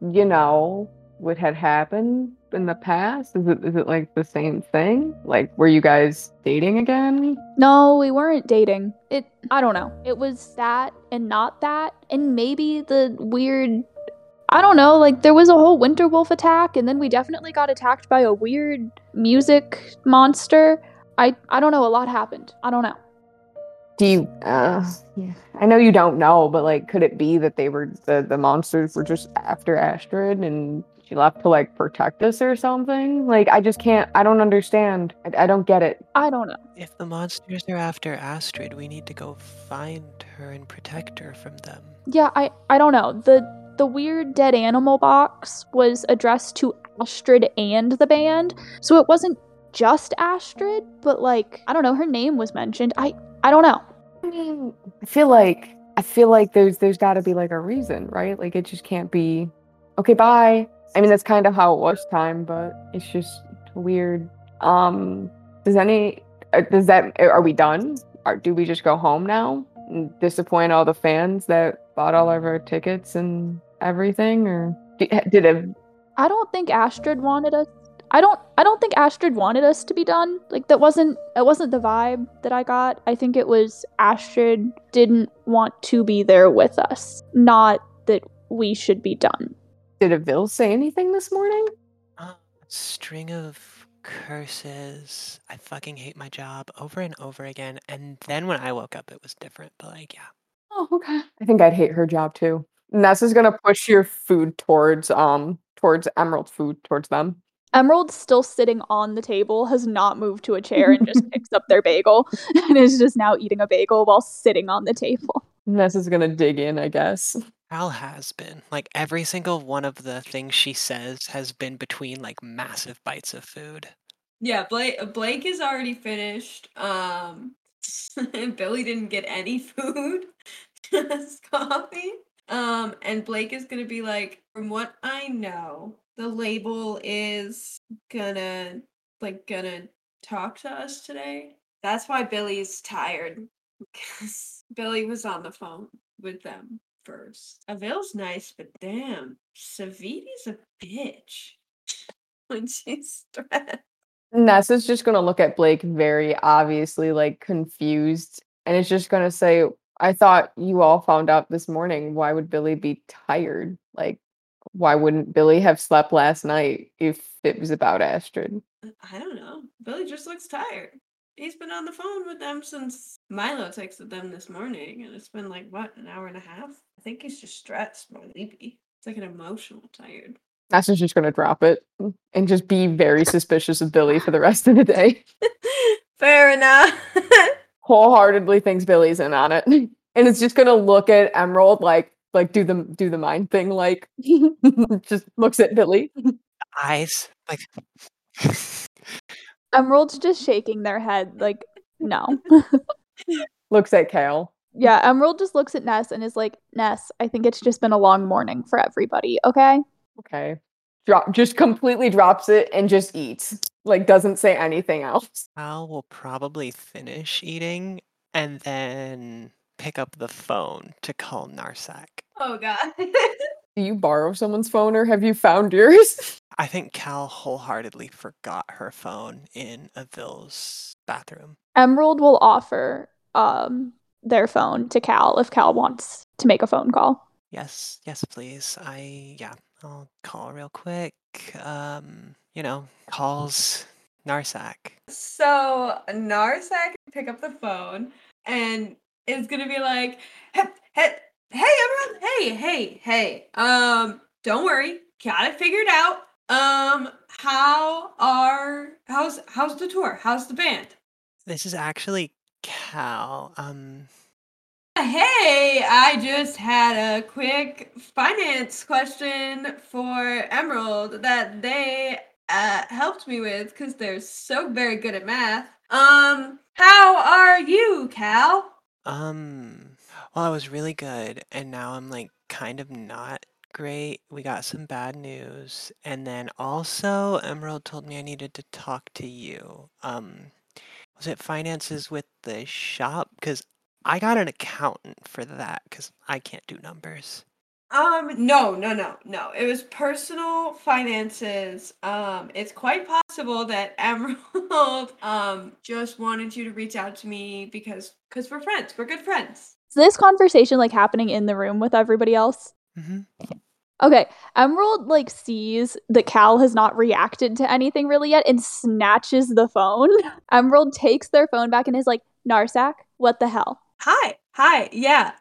you know, what had happened in the past? Is it is it like the same thing? Like were you guys dating again? No, we weren't dating. It I don't know. It was that and not that and maybe the weird I don't know, like there was a whole winter wolf attack and then we definitely got attacked by a weird music monster. I I don't know, a lot happened. I don't know. Do you uh yeah. I know you don't know, but like could it be that they were the, the monsters were just after Astrid and she left to like protect us or something? Like I just can't I don't understand. I, I don't get it. I don't know. If the monsters are after Astrid, we need to go find her and protect her from them. Yeah, I I don't know. The the weird dead animal box was addressed to Astrid and the band. So it wasn't just Astrid, but like I don't know, her name was mentioned. I I don't know. I mean, I feel like I feel like there's there's got to be like a reason, right? Like it just can't be okay, bye. I mean, that's kind of how it was time, but it's just weird. Um, does any uh, does that are we done? Or do we just go home now and disappoint all the fans that bought all of our tickets and everything, or did, it? I don't think Astrid wanted us. I don't. I don't think Astrid wanted us to be done. Like that wasn't. It wasn't the vibe that I got. I think it was Astrid didn't want to be there with us. Not that we should be done. Did Avil say anything this morning? Uh, string of curses. I fucking hate my job over and over again. And then when I woke up, it was different. But like, yeah. Oh, okay. I think I'd hate her job too. Ness is gonna push your food towards um towards Emerald's food towards them. Emerald's still sitting on the table, has not moved to a chair, and just picks up their bagel and is just now eating a bagel while sitting on the table. Ness is gonna dig in, I guess. Al has been. Like every single one of the things she says has been between like massive bites of food. Yeah, Blake Blake is already finished. Um, Billy didn't get any food, just coffee. Um, and Blake is gonna be like, from what I know, the label is gonna like gonna talk to us today. That's why Billy's tired because Billy was on the phone with them first. Avil's nice, but damn, Saviti's a bitch when she's stressed. Ness is just gonna look at Blake very obviously like confused, and it's just gonna say, "I thought you all found out this morning. Why would Billy be tired? Like, why wouldn't Billy have slept last night if it was about Astrid?" Uh, I don't know. Billy just looks tired. He's been on the phone with them since Milo texted them this morning, and it's been like what an hour and a half. I think he's just stressed, more sleepy. It's like an emotional tired. Is just gonna drop it and just be very suspicious of Billy for the rest of the day. Fair enough. Wholeheartedly thinks Billy's in on it. And it's just gonna look at Emerald like like do the do the mind thing like mm-hmm. just looks at Billy. Eyes like Emerald's just shaking their head like, no. Looks at Kale. yeah, Emerald just looks at Ness and is like, Ness, I think it's just been a long morning for everybody, okay? Okay. Drop just completely drops it and just eats. Like doesn't say anything else. Al will probably finish eating and then pick up the phone to call Narsak. oh god. Do you borrow someone's phone or have you found yours? I think Cal wholeheartedly forgot her phone in Avil's bathroom. Emerald will offer um their phone to Cal if Cal wants to make a phone call. Yes, yes, please. I yeah, I'll call real quick. Um, you know, calls Narsak. So Narsak pick up the phone and is gonna be like, hey, hey, hey everyone, hey, hey, hey. Um, don't worry, got it figured out. Um, how are how's how's the tour? How's the band? This is actually Cal. Um, Hey, I just had a quick finance question for Emerald that they uh, helped me with because they're so very good at math. Um, how are you, Cal? Um, well, I was really good, and now I'm like kind of not great. We got some bad news, and then also Emerald told me I needed to talk to you. Um, was it finances with the shop? Because I got an accountant for that because I can't do numbers. Um, no, no, no, no. It was personal finances. Um, it's quite possible that Emerald um just wanted you to reach out to me because because we're friends. We're good friends. Is this conversation like happening in the room with everybody else? hmm Okay, Emerald like sees that Cal has not reacted to anything really yet and snatches the phone. Emerald takes their phone back and is like, Narsak, what the hell? Hi, hi, yeah.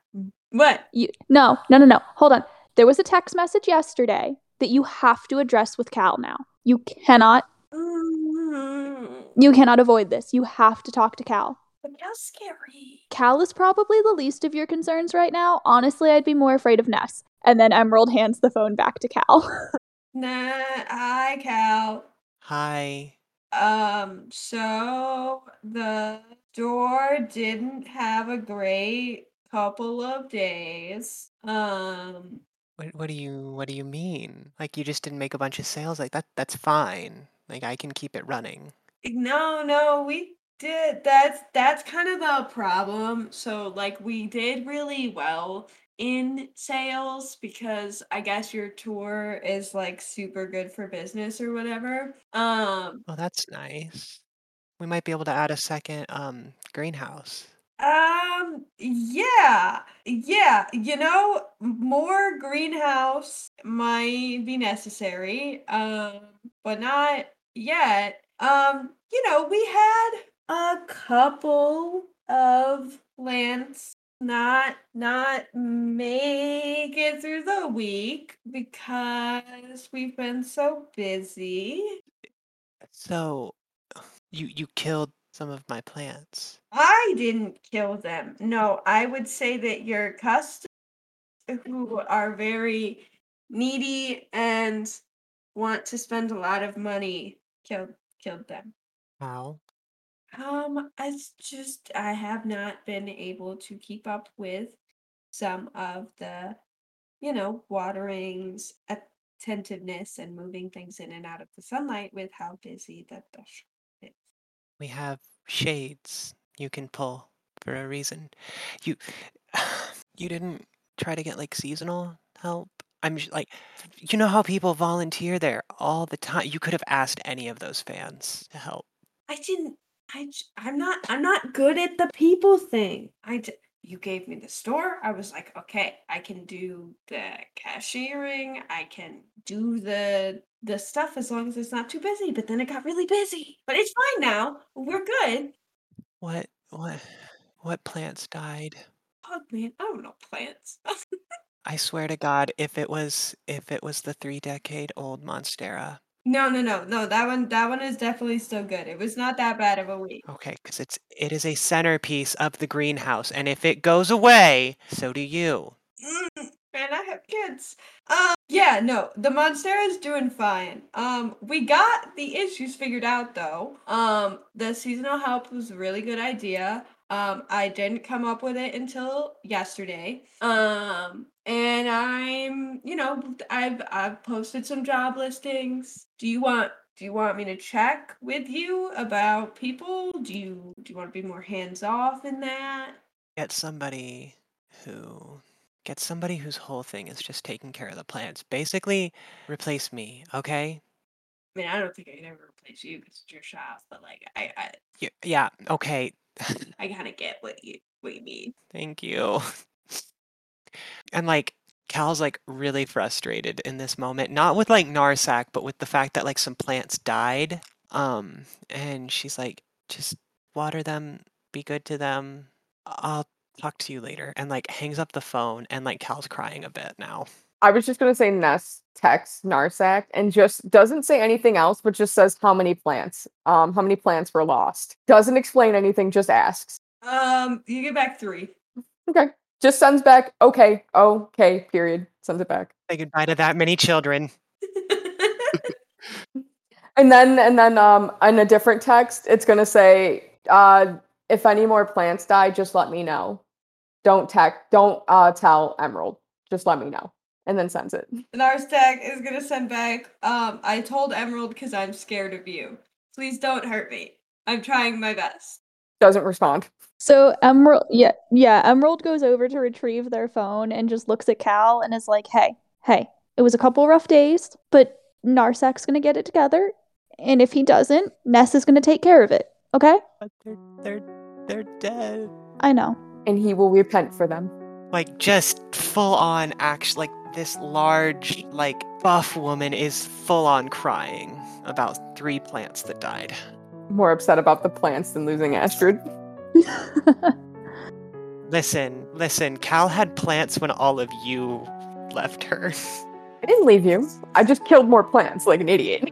What? You no, no, no, no. Hold on. There was a text message yesterday that you have to address with Cal now. You cannot Mm, you cannot avoid this. You have to talk to Cal. but how scary. Cal is probably the least of your concerns right now. Honestly, I'd be more afraid of Ness. And then Emerald hands the phone back to Cal. Nah, hi, Cal. Hi. Um, so the door didn't have a great couple of days. Um, What, what do you what do you mean? Like you just didn't make a bunch of sales? Like that that's fine. Like I can keep it running. no, no, we did. That's that's kind of the problem. So, like, we did really well in sales because I guess your tour is like super good for business or whatever. Um, Oh, that's nice. We might be able to add a second um greenhouse. Um, yeah, yeah, you know, more greenhouse might be necessary, um, but not yet. Um, you know, we had a couple of plants not not make it through the week because we've been so busy. So you you killed some of my plants. I didn't kill them. No, I would say that your customers who are very needy and want to spend a lot of money killed killed them. How? Um, it's just I have not been able to keep up with some of the, you know, waterings, attentiveness, and moving things in and out of the sunlight with how busy that the. We have shades you can pull for a reason. You you didn't try to get like seasonal help? I'm like you know how people volunteer there all the time. You could have asked any of those fans to help. I didn't. I I'm not. I'm not good at the people thing. I. You gave me the store. I was like, okay, I can do the cashiering. I can do the the stuff as long as it's not too busy. But then it got really busy. But it's fine now. We're good. What what What plants died? Oh man, I don't know plants. I swear to God, if it was if it was the three decade old Monstera. no, no, no, no. That one, that one is definitely still good. It was not that bad of a week. Okay, because it's it is a centerpiece of the greenhouse, and if it goes away, so do you. Mm, Man, I have kids. Um, yeah, no, the Monstera is doing fine. Um, we got the issues figured out though. Um, the seasonal help was a really good idea. Um, I didn't come up with it until yesterday. Um, and I'm, you know, I've I've posted some job listings. Do you want do you want me to check with you about people? Do you do you want to be more hands off in that? Get somebody who get somebody whose whole thing is just taking care of the plants. Basically, replace me, okay? I mean, I don't think I can ever replace you because it's your shop, but like, I, I, Y- Yeah, okay. I kind of get what you what you mean. Thank you. And like Cal's like really frustrated in this moment, not with like Narsak, but with the fact that like some plants died. Um, and she's like, just water them, be good to them. I'll talk to you later. And like hangs up the phone and like Cal's crying a bit now. I was just gonna say Ness texts Narsak and just doesn't say anything else, but just says how many plants, um, how many plants were lost. Doesn't explain anything, just asks. Um, you get back three. Okay. Just sends back, okay, okay, period. Sends it back. Say goodbye to that many children. And then and then um in a different text, it's gonna say, uh, if any more plants die, just let me know. Don't tech don't uh tell Emerald. Just let me know. And then sends it. Narsak is gonna send back. Um, I told Emerald because I'm scared of you. Please don't hurt me. I'm trying my best. Doesn't respond. So Emerald, yeah, yeah, Emerald goes over to retrieve their phone and just looks at Cal and is like, "Hey, hey, it was a couple rough days, but Narsak's gonna get it together, and if he doesn't, Ness is gonna take care of it. Okay? But they're they're they're dead. I know. And he will repent for them. Like just full on act like this large, like buff woman is full on crying about three plants that died. More upset about the plants than losing Astrid. Listen, listen, Cal had plants when all of you left her. I didn't leave you. I just killed more plants like an idiot.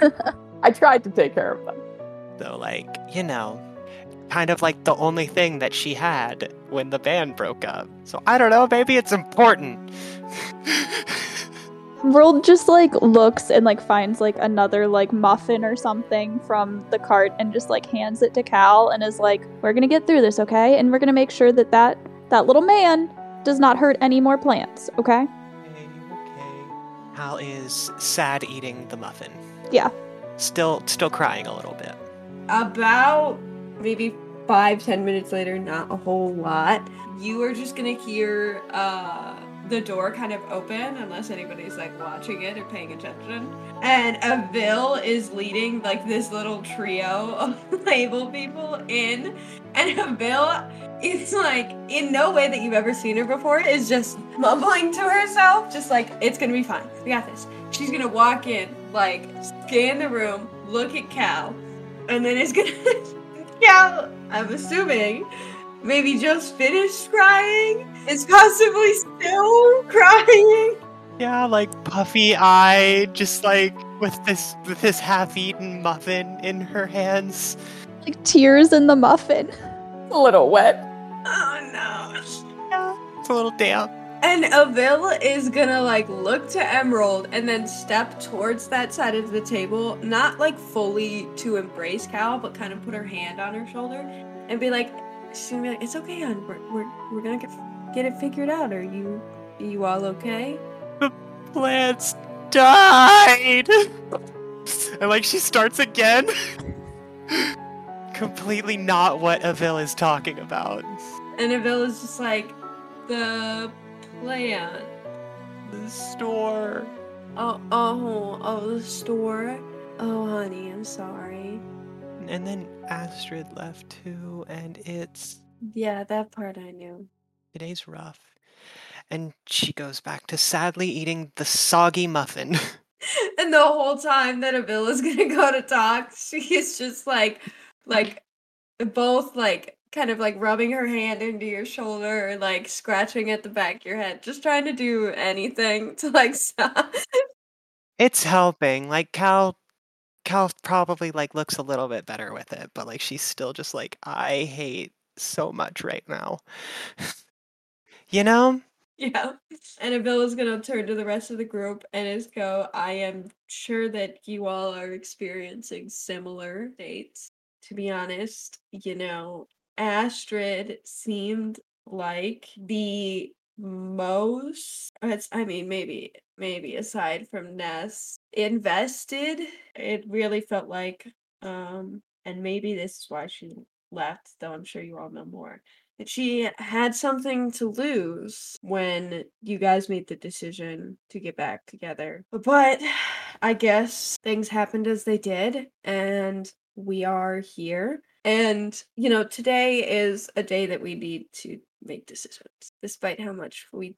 I tried to take care of them. So, like, you know, kind of like the only thing that she had when the band broke up. So, I don't know, maybe it's important. Emerald just like looks and like finds like another like muffin or something from the cart and just like hands it to Cal and is like, "We're gonna get through this, okay? And we're gonna make sure that that that little man does not hurt any more plants, okay?" okay, okay. Cal is sad eating the muffin. Yeah. Still, still crying a little bit. About maybe five, ten minutes later, not a whole lot, you are just gonna hear uh the door kind of open unless anybody's like watching it or paying attention. And Avil is leading like this little trio of label people in. And Avil is like in no way that you've ever seen her before is just mumbling to herself, just like it's gonna be fine. We got this. She's gonna walk in, like scan the room, look at Cal, and then is gonna Cal, I'm assuming, maybe just finished crying, is possibly still crying. Yeah, like puffy eyed, just like with this with this half-eaten muffin in her hands. Like tears in the muffin. A little wet. Oh no. Yeah, it's a little damp. And Avil is gonna like look to Emerald and then step towards that side of the table, not like fully to embrace Cal, but kind of put her hand on her shoulder and be like, she's gonna be like, "It's okay, hon. We're we're, we're gonna get get it figured out. Are you are you all okay?" The plants died. and like she starts again. Completely not what Avil is talking about. And Avil is just like, "The plant. The store. Oh oh oh the store. Oh honey, I'm sorry. And then Astrid left too, and it's Yeah, that part I knew." today's rough. And she goes back to sadly eating the soggy muffin. and the whole time that Avil is gonna go to talk, she is just like, like, both like kind of like rubbing her hand into your shoulder or like scratching at the back of your head, just trying to do anything to like stop. It's helping. Like Cal Cal probably like looks a little bit better with it, but like she's still just like I hate so much right now. you know? Yeah. And Avil is going to turn to the rest of the group and is go, I am sure that you all are experiencing similar dates. To be honest, you know, Astrid seemed like the most I mean maybe maybe aside from Ness invested it really felt like um and maybe this is why she left though I'm sure you all know more that she had something to lose when you guys made the decision to get back together. But I guess things happened as they did, and we are here. And, you know, today is a day that we need to make decisions, despite how much we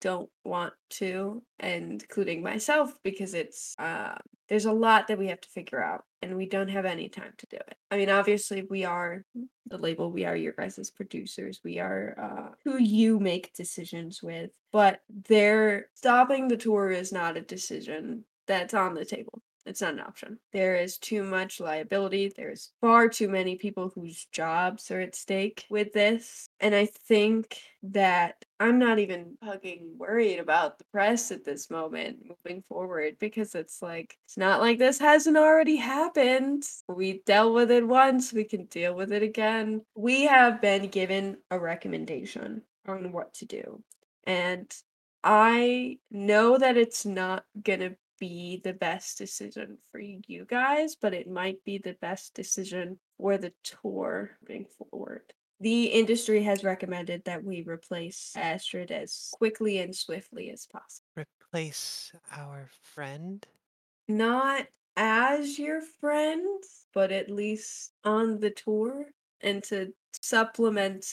don't want to, and including myself, because it's uh, there's a lot that we have to figure out, and we don't have any time to do it. I mean, obviously, we are the label, we are your guys' producers, we are uh, who you make decisions with, but they're stopping the tour is not a decision that's on the table. It's not an option. There is too much liability. There's far too many people whose jobs are at stake with this. And I think that I'm not even fucking worried about the press at this moment moving forward because it's like, it's not like this hasn't already happened. We dealt with it once, we can deal with it again. We have been given a recommendation on what to do. And I know that it's not going to be the best decision for you guys, but it might be the best decision for the tour moving forward. The industry has recommended that we replace Astrid as quickly and swiftly as possible. Replace our friend? Not as your friend, but at least on the tour and to supplement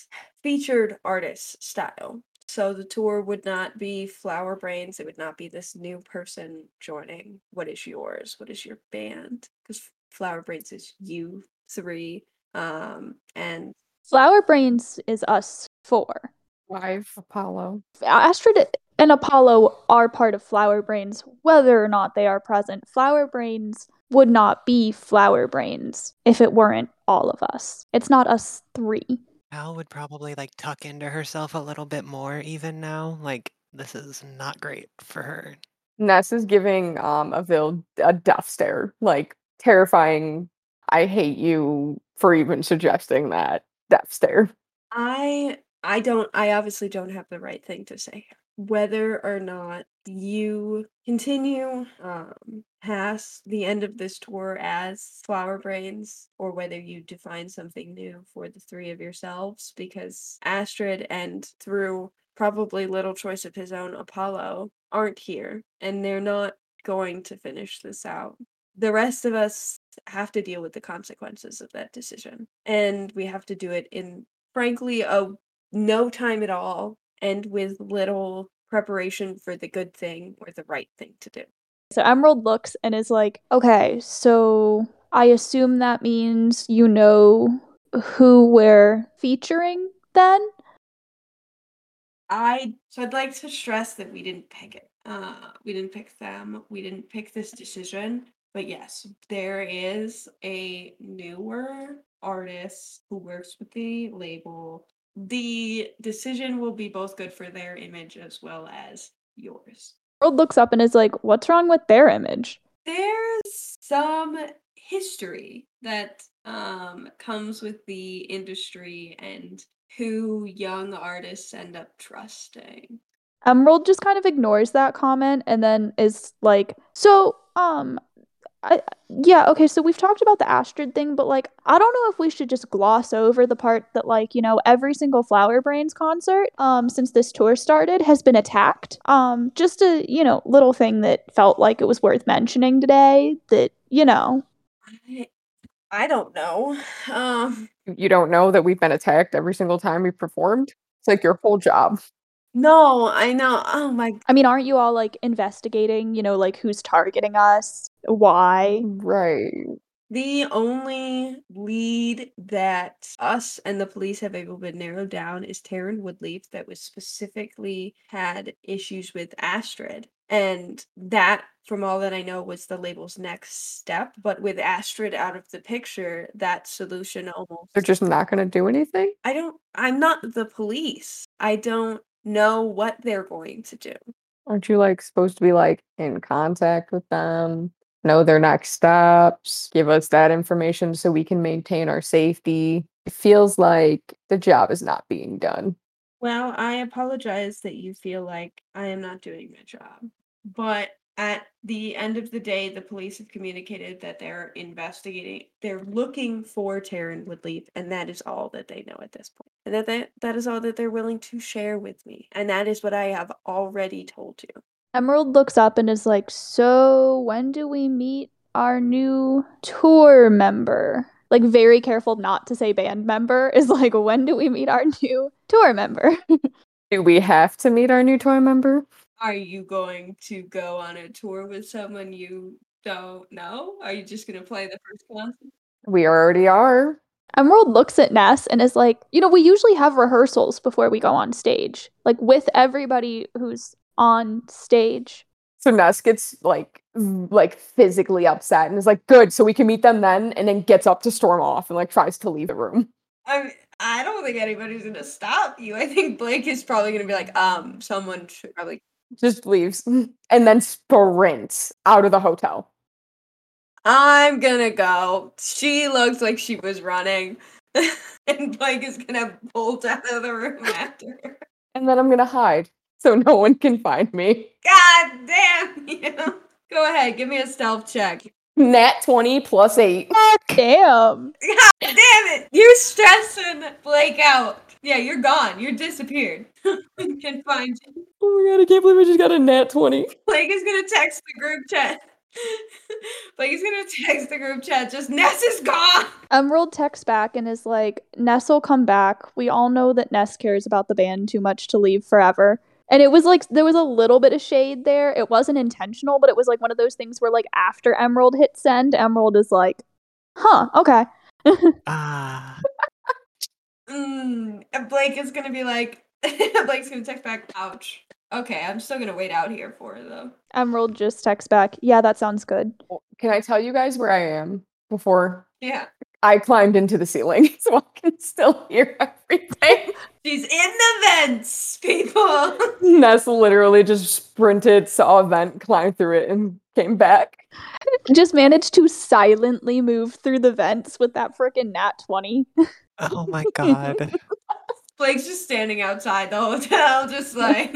featured artist style. So the tour would not be Flowerbrains. It would not be this new person joining. What is yours? What is your band? Because Flowerbrains is you three. Um, and Flowerbrains is us four. Five Apollo. Astrid and Apollo are part of Flowerbrains, whether or not they are present. Flowerbrains would not be Flowerbrains if it weren't all of us. It's not us three. Al would probably like tuck into herself a little bit more even now. Like this is not great for her. Ness is giving um Avil a death stare, like terrifying. I hate you for even suggesting that death stare. I I don't I obviously don't have the right thing to say here. Whether or not you continue um past the end of this tour as Flowerbrains or whether you define something new for the three of yourselves because Astrid and through probably little choice of his own Apollo aren't here and they're not going to finish this out. The rest of us have to deal with the consequences of that decision and we have to do it in frankly a no time at all and with little preparation for the good thing or the right thing to do. So Emerald looks and is like, okay, so I assume that means you know who we're featuring then? I so I'd like to stress that we didn't pick it. Uh we didn't pick them. We didn't pick this decision. But yes, there is a newer artist who works with the label. The decision will be both good for their image as well as yours. Emerald looks up and is like, what's wrong with their image? There's some history that um comes with the industry and who young artists end up trusting. Emerald just kind of ignores that comment and then is like, so, um, I, yeah, okay, so we've talked about the Astrid thing, but like, I don't know if we should just gloss over the part that, like, you know, every single Flowerbrains concert, um, since this tour started has been attacked. Um, just a, you know, little thing that felt like it was worth mentioning today that, you know. I, I don't know. Um, You don't know that we've been attacked every single time we've performed? It's like your whole job. no, I know. Oh my I mean, aren't you all like investigating, you know, like who's targeting us? Why? Right. The only lead that us and the police have able to narrow down is Taryn Woodleaf that was specifically had issues with Astrid. And that, from all that I know, was the label's next step. But with Astrid out of the picture, that solution almost They're just not going to do anything. I don't I'm not the police. I don't know what they're going to do. Aren't you like supposed to be like in contact with them? Know their next steps, give us that information so we can maintain our safety. It feels like the job is not being done. Well, I apologize that you feel like I am not doing my job. But at the end of the day, the police have communicated that they're investigating, they're looking for Taryn Woodleaf, and that is all that they know at this point. And that, that that is all that they're willing to share with me. And that is what I have already told you. Emerald looks up and is like, So, when do we meet our new tour member? Like, very careful not to say band member, is like, When do we meet our new tour member? Do we have to meet our new tour member? Are you going to go on a tour with someone you don't know? Are you just going to play the first concert? We already are. Emerald looks at Ness and is like, You know, we usually have rehearsals before we go on stage, like with everybody who's on stage. So Ness gets like like physically upset and is like, "Good, so we can meet them then." And then gets up to storm off and like tries to leave the room. I mean, I don't think anybody's going to stop you. I think Blake is probably going to be like, um, someone should probably Just leaves and then sprints out of the hotel. I'm gonna go. She looks like she was running. and Blake is gonna bolt out of the room after her. And then I'm gonna hide so no one can find me. God damn you. Go ahead, give me a stealth check. Nat 20 plus 8. Damn. God damn it! You're stressing Blake out. Yeah, you're gone. You're disappeared. we can find you. Oh my god, I can't believe I just got a nat 20. Blake is gonna text the group chat. Blake is gonna text the group chat. Just Ness is gone. Emerald texts back and is like, Ness will come back. We all know that Ness cares about the band too much to leave forever. And it was like there was a little bit of shade there. It wasn't intentional, but it was like one of those things where like after Emerald hit send, Emerald is like, huh, okay. Ah, Mm, Blake is gonna be like, Blake's gonna text back. Ouch. Okay, I'm still gonna wait out here for it though. Emerald just texts back, yeah, that sounds good. Can I tell you guys where I am before Yeah, I climbed into the ceiling so I can still hear everything? she's in the vents, people. Ness literally just sprinted, saw a vent, climbed through it, and came back. Just managed to silently move through the vents with that freaking nat 20. oh my god. Blake's just standing outside the hotel, just like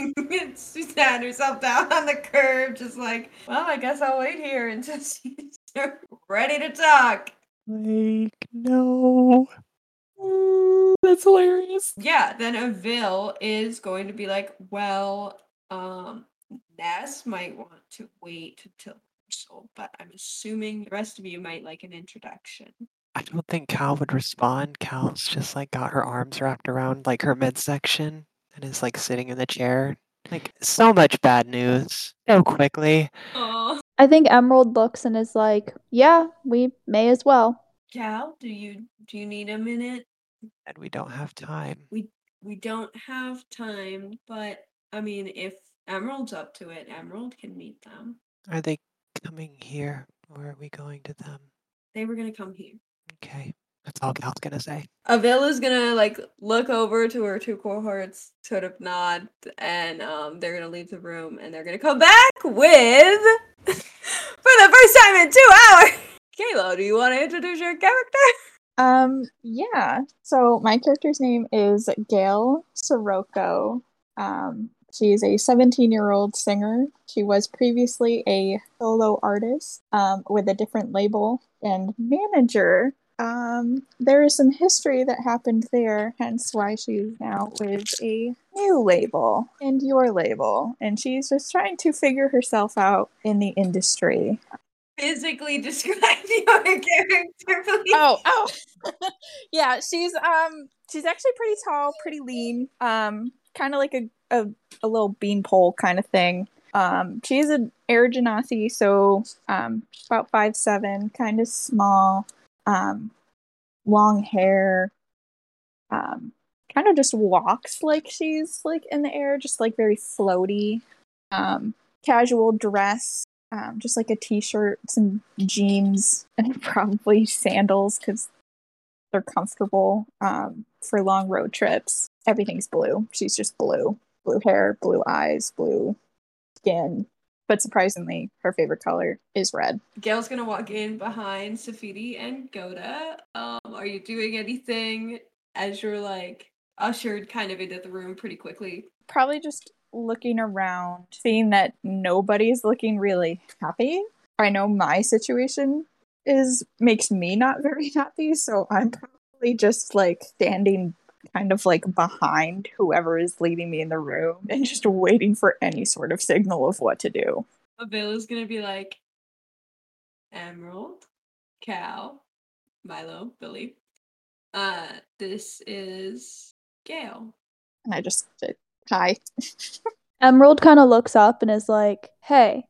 she's had herself down on the curb, just like, well, I guess I'll wait here until she's ready to talk. Like, no. Mm, That's hilarious. Yeah, then Avil is going to be like, well, um, Ness might want to wait until rehearsal, but I'm assuming the rest of you might like an introduction. I don't think Cal would respond. Cal's just like got her arms wrapped around like her midsection and is like sitting in the chair. Like so much bad news so quickly. Oh, I think Emerald looks and is like, yeah, we may as well. Cal, do you do you need a minute? And we don't have time. We we don't have time, but I mean, if Emerald's up to it, Emerald can meet them. Are they coming here or are we going to them? They were gonna come here. Okay. That's all Cal's gonna say. Avil's gonna like look over to her two cohorts, sort of nod, and um, they're gonna leave the room, and they're gonna come back with, for the first time in two hours. Kayla, do you want to introduce your character? Um, yeah. So my character's name is Gail Sirocco. Um, she's a 17 year old singer. She was previously a solo artist um, with a different label and manager. Um, there is some history that happened there, hence why she's now with a new label and your label. And she's just trying to figure herself out in the industry. Physically describe your character, please. Oh, oh. yeah, she's um she's actually pretty tall, pretty lean. Um kind of like a, a a little beanpole kind of thing. Um she's an air genasi, so um about five seven, kind of small. Um long hair, um, kind of just walks like she's like in the air, just like very floaty. Um, casual dress, um, just like a t-shirt, some jeans, and probably sandals because they're comfortable um, for long road trips. Everything's blue. She's just blue, blue hair, blue eyes, blue skin. But surprisingly, her favorite color is red. Gail's gonna walk in behind Safidi and Goda. Um, are you doing anything as you're like ushered kind of into the room pretty quickly? Probably just looking around, seeing that nobody's looking really happy. I know my situation is makes me not very happy, so I'm probably just like standing kind of like behind whoever is leading me in the room and just waiting for any sort of signal of what to do. Avil is gonna be like Emerald, Cal, Milo, Billy. Uh, this is Gail. And I just hi. Emerald kind of looks up and is like, "Hey."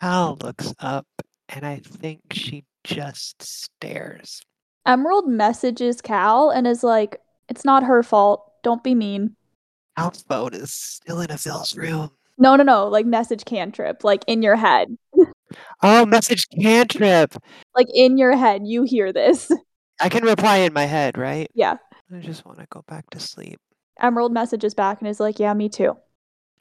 Cal looks up, and I think she just stares. Emerald messages Cal and is like, "It's not her fault. Don't be mean." Cal's phone is still in Avil's room. No, no, no. Like message cantrip, like in your head. Oh, message cantrip. Like in your head, you hear this. I can reply in my head, right? Yeah. I just want to go back to sleep. Emerald messages back and is like, "Yeah, me too."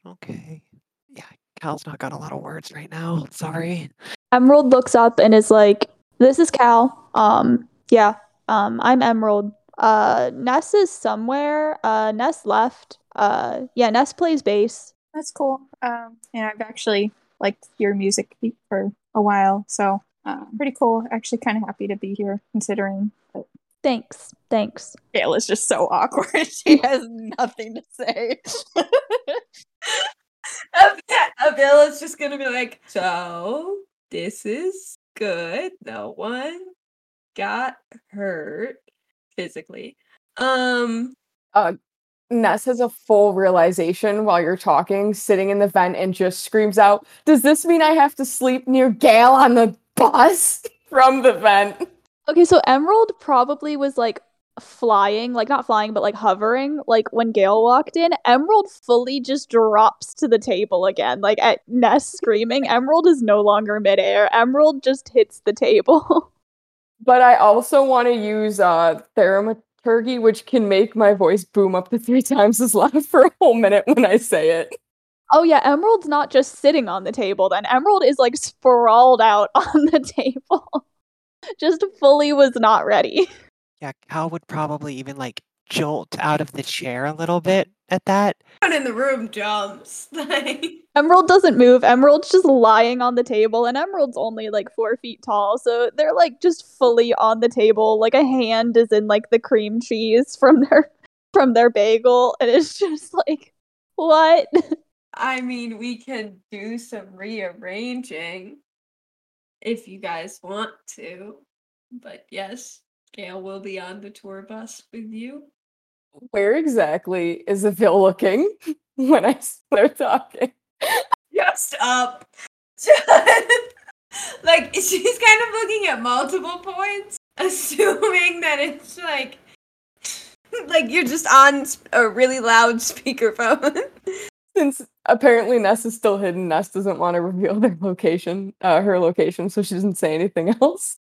Okay. Yeah, Cal's not got a lot of words right now. Sorry. Emerald looks up and is like, "This is Cal. Um, yeah. Um, I'm Emerald. Uh, Ness is somewhere. Uh, Ness left. Uh, yeah, Ness plays bass. That's cool. Um, and I've actually liked your music for a while, so uh, pretty cool. Actually, kind of happy to be here considering. But Thanks. Thanks." Gail is just so awkward. she has nothing to say. Avil is just gonna be like, so this is good. No one got hurt physically. Um, Uh, Ness has a full realization while you're talking, sitting in the vent, and just screams out, Does this mean I have to sleep near Gail on the bus from the vent? Okay, so Emerald probably was like flying, like not flying, but like hovering. Like when Gail walked in, Emerald fully just drops to the table again, like at Ness screaming. Emerald is no longer midair. Emerald just hits the table. But I also want to use uh, Thaumaturgy, which can make my voice boom up to three times as loud for a whole minute when I say it. oh yeah, Emerald's not just sitting on the table. Then Emerald is like sprawled out on the table, just fully was not ready. Yeah, Cal would probably even like jolt out of the chair a little bit at that. everyone in the room jumps. Emerald doesn't move. Emerald's just lying on the table, and Emerald's only like four feet tall, so they're like just fully on the table. Like a hand is in like the cream cheese from their from their bagel, and it's just like, what? I mean, we can do some rearranging if you guys want to. But yes, Gail will be on the tour bus with you. Where exactly is Avil looking when I start talking? Just up. like she's kind of looking at multiple points, assuming that it's like like you're just on a really loud speakerphone. Since apparently Ness is still hidden, Ness doesn't want to reveal their location, uh, her location, so she doesn't say anything else.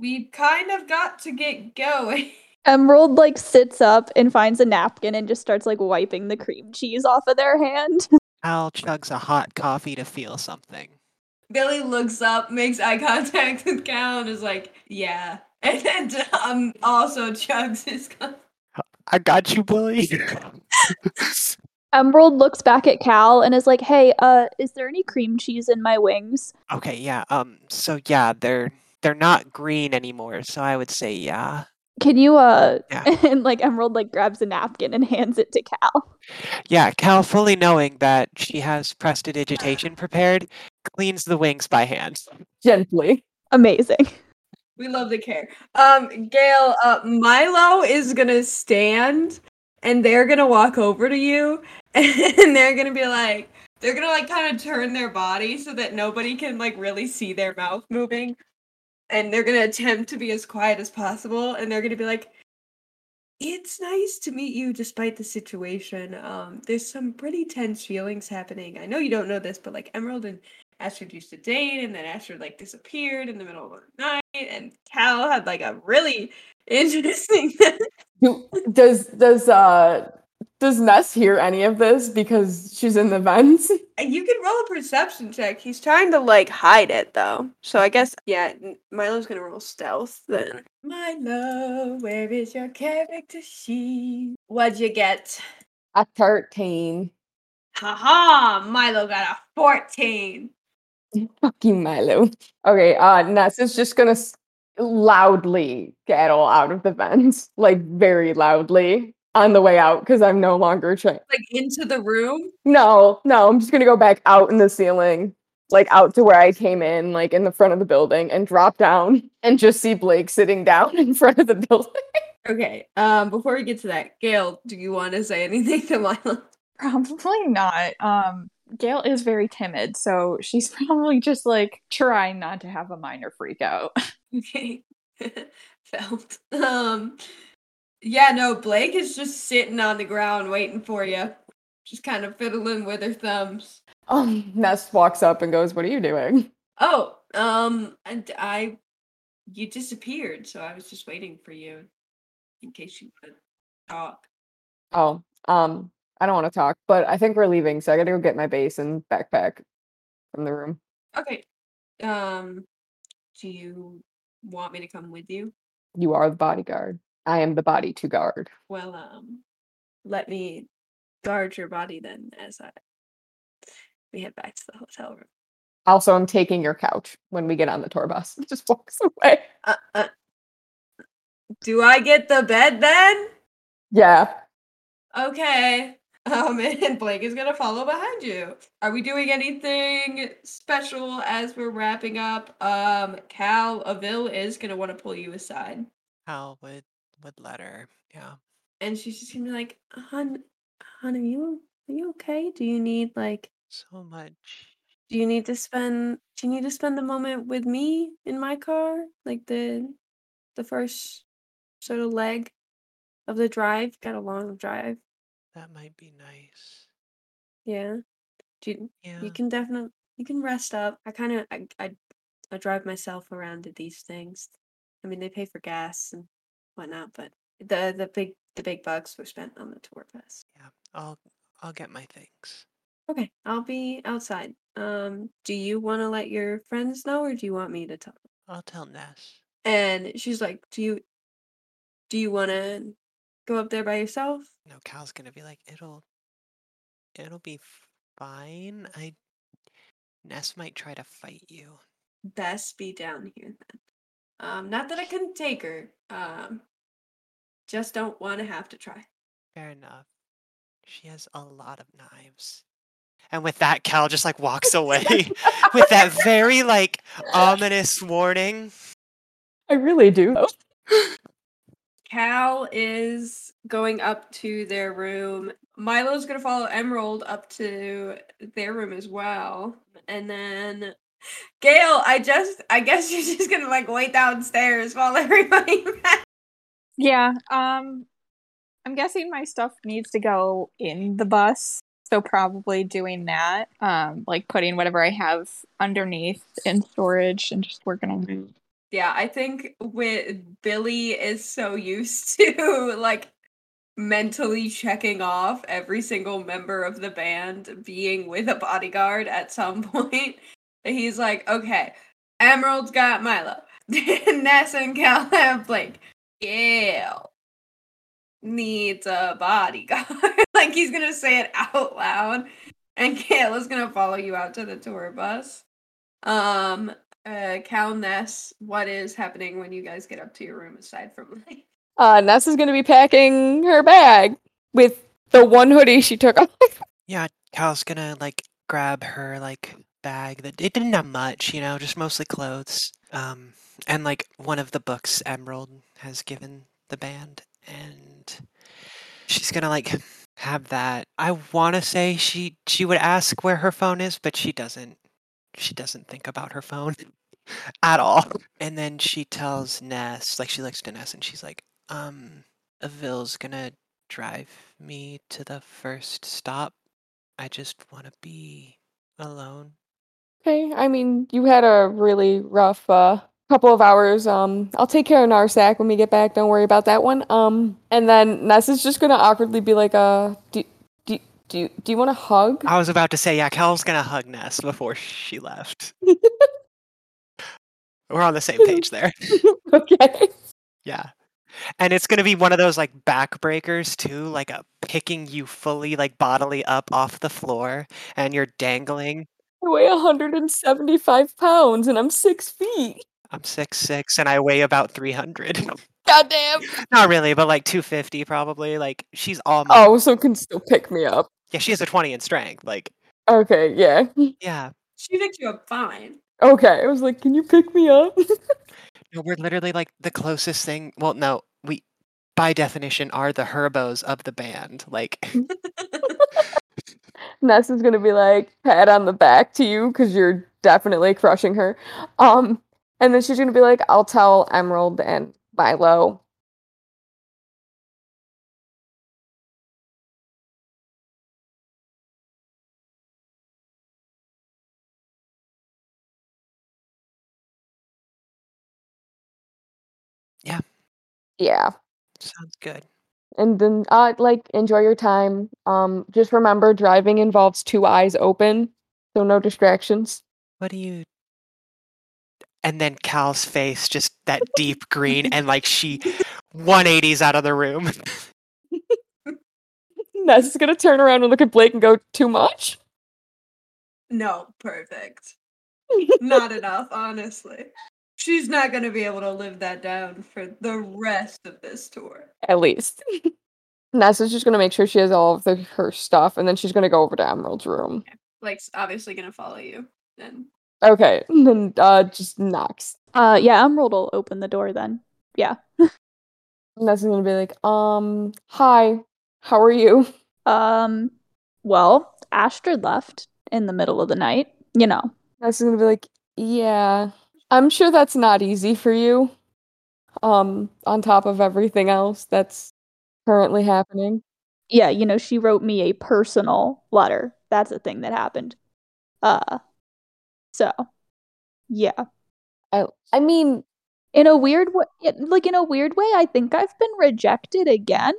We've kind of got to get going. Emerald like sits up and finds a napkin and just starts like wiping the cream cheese off of their hand. Cal chugs a hot coffee to feel something. Billy looks up, makes eye contact with Cal, and is like, "Yeah," and then um also chugs his. co- I got you, Billy. Emerald looks back at Cal and is like, "Hey, uh, is there any cream cheese in my wings?" okay, yeah. Um. So yeah, they're they're not green anymore. So I would say yeah. Can you uh Yeah. and like Emerald like grabs a napkin and hands it to Cal. Yeah, Cal, fully knowing that she has prestidigitation prepared, cleans the wings by hand. Gently. Amazing. We love the care. Um, Gail, uh, Milo is gonna stand, and they're gonna walk over to you, and they're gonna be like, they're gonna like kind of turn their body so that nobody can like really see their mouth moving. And they're gonna attempt to be as quiet as possible. And they're gonna be like, it's nice to meet you despite the situation. Um, there's some pretty tense feelings happening. I know you don't know this, but like Emerald and Astrid used to date, and then Astrid like disappeared in the middle of the night, and Cal had like a really interesting. Does does uh does Ness hear any of this because she's in the vents? you can roll a perception check. He's trying to like hide it though, so I guess yeah. Milo's gonna roll stealth then. Milo, where is your character sheet? What'd you get? A thirteen. Haha, Milo got a fourteen. Fucking Milo. Okay, uh Ness is just gonna s- loudly gettle out of the vents, like very loudly on the way out because I'm no longer trying. Like into the room. No, no, I'm just gonna go back out in the ceiling, like out to where I came in, like in the front of the building, and drop down and just see Blake sitting down in front of the building. Okay. Um, before we get to that, Gail, do you want to say anything to Milo? Probably not. Um, Gail is very timid, so she's probably just like trying not to have a minor freak out. Okay. Felt. Um yeah, no, Blake is just sitting on the ground waiting for you. Just kind of fiddling with her thumbs. Um, Ness walks up and goes, "What are you doing?" Oh, um and I you disappeared, so I was just waiting for you in case you could talk. Oh, um, I don't want to talk, but I think we're leaving, so I gotta go get my bass and backpack from the room. Okay. Um do you want me to come with you? You are the bodyguard. I am the body to guard. Well, um let me guard your body then as I we head back to the hotel room. Also, I'm taking your couch when we get on the tour bus. Just walks away. Uh, uh, do I get the bed then? Yeah. Okay. Um, and Blake is gonna follow behind you. Are we doing anything special as we're wrapping up? Um, Cal Avil is gonna want to pull you aside, Cal would would let her. Yeah. and she's just gonna be like, "Hun, hun, are you are you okay? Do you need like, So much. do you need to spend do you need to spend a moment with me in my car, like the the first sort of leg of the drive? Got a long drive, That might be nice. yeah. Do you, Yeah. You can definitely you can rest up. I kind of I, I I drive myself around to these things. I mean, they pay for gas and whatnot, but the the big the big bucks were spent on the tour bus. Yeah. I'll I'll get my things. Okay, I'll be outside. Um, do you want to let your friends know, or do you want me to tell? them? I'll tell Ness. And she's like, "Do you do you want to go up there by yourself?" No, Cal's gonna be like, it'll it'll be fine. I Ness might try to fight you. Best be down here then. Um, not that I couldn't take her. Um, just don't want to have to try. Fair enough. She has a lot of knives. And with that, Cal just like walks away with that very like ominous warning. I really do. Cal is going up to their room. Milo's gonna follow Emerald up to their room as well. And then Gail, I just I guess you're just gonna like wait downstairs while everybody Yeah, um I'm guessing my stuff needs to go in the bus. So probably doing that. Um like putting whatever I have underneath in storage and just working on. Yeah, I think with Billy is so used to like mentally checking off every single member of the band being with a bodyguard at some point. He's like, okay, Emerald's got Milo, Ness and Cal have Blake, Gail needs a bodyguard. like he's gonna say it out loud, and Gail is gonna follow you out to the tour bus. Um, uh, Cal Ness, what is happening when you guys get up to your room aside from like Uh, Ness is going to be packing her bag with the one hoodie she took off. Yeah, Cal's gonna like grab her like bag that it didn't have much, you know, just mostly clothes. Um, and like one of the books Emerald has given the band, and she's gonna like have that. I want to say she she would ask where her phone is, but she doesn't. She doesn't think about her phone at all. And then she tells Ness, like she looks to Ness, and she's like, "Um, Avil's gonna drive me to the first stop. I just want to be alone." Okay, I mean, you had a really rough uh couple of hours. Um, I'll take care of Narsak when we get back. Don't worry about that one. Um, and then Ness is just gonna awkwardly be like, uh, do do you, do you want to hug? I was about to say, yeah, Cal's gonna hug Ness before she left. We're on the same page there. okay. Yeah. And it's going to be one of those like backbreakers too, like a picking you fully like bodily up off the floor and you're dangling. I weigh 175 pounds and I'm six feet. I'm six six and I weigh about 300. Goddamn. Not really, but like 250 probably. Like she's all muscle. Oh, so can still pick me up. Yeah, she has a 20 in strength. Like Okay, yeah. yeah. She picked you up fine. Okay, I was like, can you pick me up? No, we're literally like the closest thing. Well, no, we by definition are the herbos of the band. Like Ness is gonna be like pat on the back to you because you're definitely crushing her. Um, and then she's gonna be like, I'll tell Emerald and Milo. Yeah. Yeah. sounds good. And then uh like enjoy your time. Um just remember driving involves two eyes open, so no distractions. What do you and then Cal's face just that deep green and like she 180s out of the room. Ness is gonna turn around and look at Blake and go, too much? No, perfect. Not enough, honestly. She's not gonna be able to live that down for the rest of this tour. At least. Ness is just gonna make sure she has all of the, her stuff and then she's gonna go over to Emerald's room. Like, s- obviously gonna follow you. Then Okay. And then uh just knocks. Uh, yeah, Emerald will open the door then. Yeah. Ness is gonna be like, um, hi, how are you? Um, well, Astrid left in the middle of the night. You know. Ness is gonna be like, yeah. I'm sure that's not easy for you. Um, on top of everything else that's currently happening. Yeah, you know, she wrote me a personal letter. That's a thing that happened. Uh, so, yeah. I I mean, In a weird way, like in a weird way, I think I've been rejected again.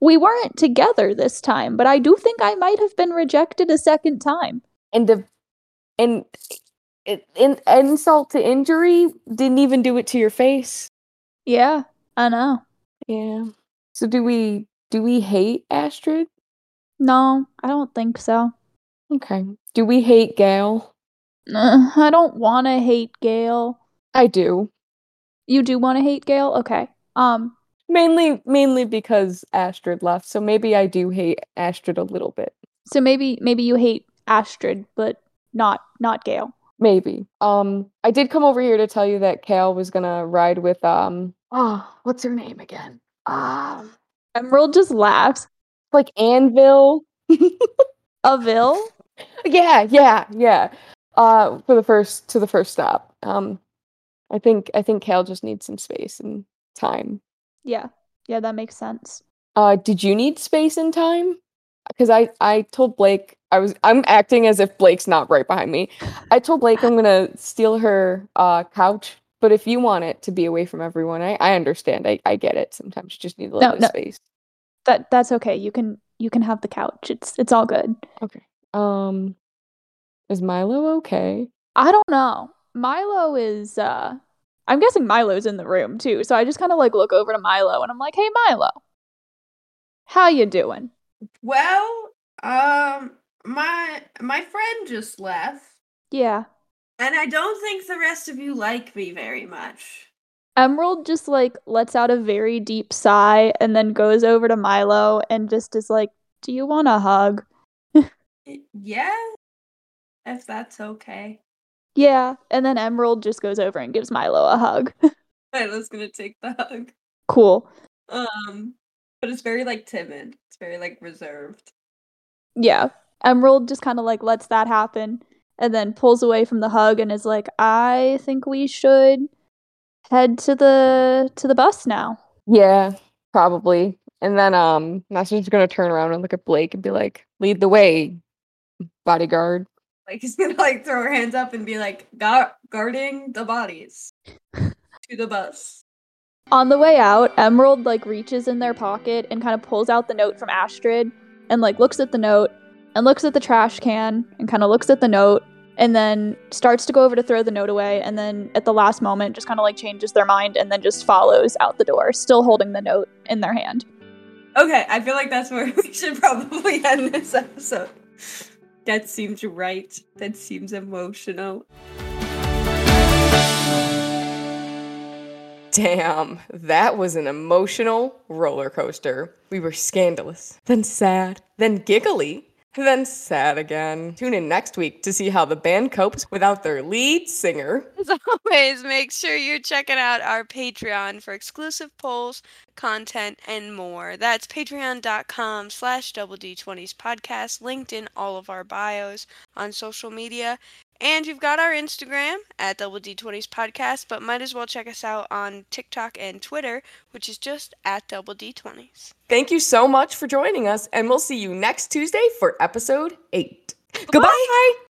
We weren't together this time, but I do think I might have been rejected a second time. and the and it, in insult to injury didn't even do it to your face. Yeah, I know. Yeah. So do we do we hate Astrid? No, I don't think so. Okay. Do we hate Gail? Uh, I don't want to hate Gail. I do. You do want to hate Gail? Okay. Um, Mainly mainly because Astrid left. So maybe I do hate Astrid a little bit. so maybe maybe you hate Astrid, but not not Gail. Maybe. Um I did come over here to tell you that Kale was gonna ride with um oh, what's her name again? Um Emerald just laughs. like Anvil. Avil? yeah, yeah, yeah. Uh for the first to the first stop. Um I think I think Kale just needs some space and time. Yeah. Yeah, that makes sense. Uh did you need space and time? Because I I told Blake I was I'm acting as if Blake's not right behind me. I told Blake I'm gonna steal her uh couch, but if you want it to be away from everyone, I, I understand. I, I get it. Sometimes you just need a little No, bit no. of space. That that's okay. You can you can have the couch. It's it's all good. Okay. Um is Milo okay? I don't know. Milo is uh I'm guessing Milo's in the room too. So I just kind of like look over to Milo and I'm like, "Hey Milo. How you doing?" Well, um, my my friend just left, Yeah. and I don't think the rest of you like me very much. Emerald just like lets out a very deep sigh and then goes over to Milo and just is like, "Do you want a hug?" Yeah, if that's okay. Yeah, and then Emerald just goes over and gives Milo a hug. Milo's gonna take the hug. cool. Um, but it's very like timid. It's very like reserved. Yeah. Emerald just kind of like lets that happen and then pulls away from the hug and is like, "I think we should head to the to the bus now." Yeah, probably. And then um Nessa's gonna turn around and look at Blake and be like, lead the way, bodyguard. Like he's gonna like throw her hands up and be like, "Gu- guarding the bodies to the bus. On the way out, Emerald like reaches in their pocket and kind of pulls out the note from Astrid and like looks at the note and looks at the trash can and kind of looks at the note and then starts to go over to throw the note away and then at the last moment just kind of like changes their mind and then just follows out the door, still holding the note in their hand. Okay, I feel like that's where we should probably end this episode. That seems right. That seems emotional. Damn, that was an emotional roller coaster. We were scandalous, then sad, then giggly, then sad again. Tune in next week to see how the band copes without their lead singer. As always, make sure you're checking out our Patreon for exclusive polls, content, and more. That's patreon.com slash double D20s podcast, linked in all of our bios on social media. And you've got our Instagram at double D20s podcast, but might as well check us out on TikTok and Twitter, which is just at double D20s. Thank you so much for joining us, and we'll see you next Tuesday for episode 8. Goodbye!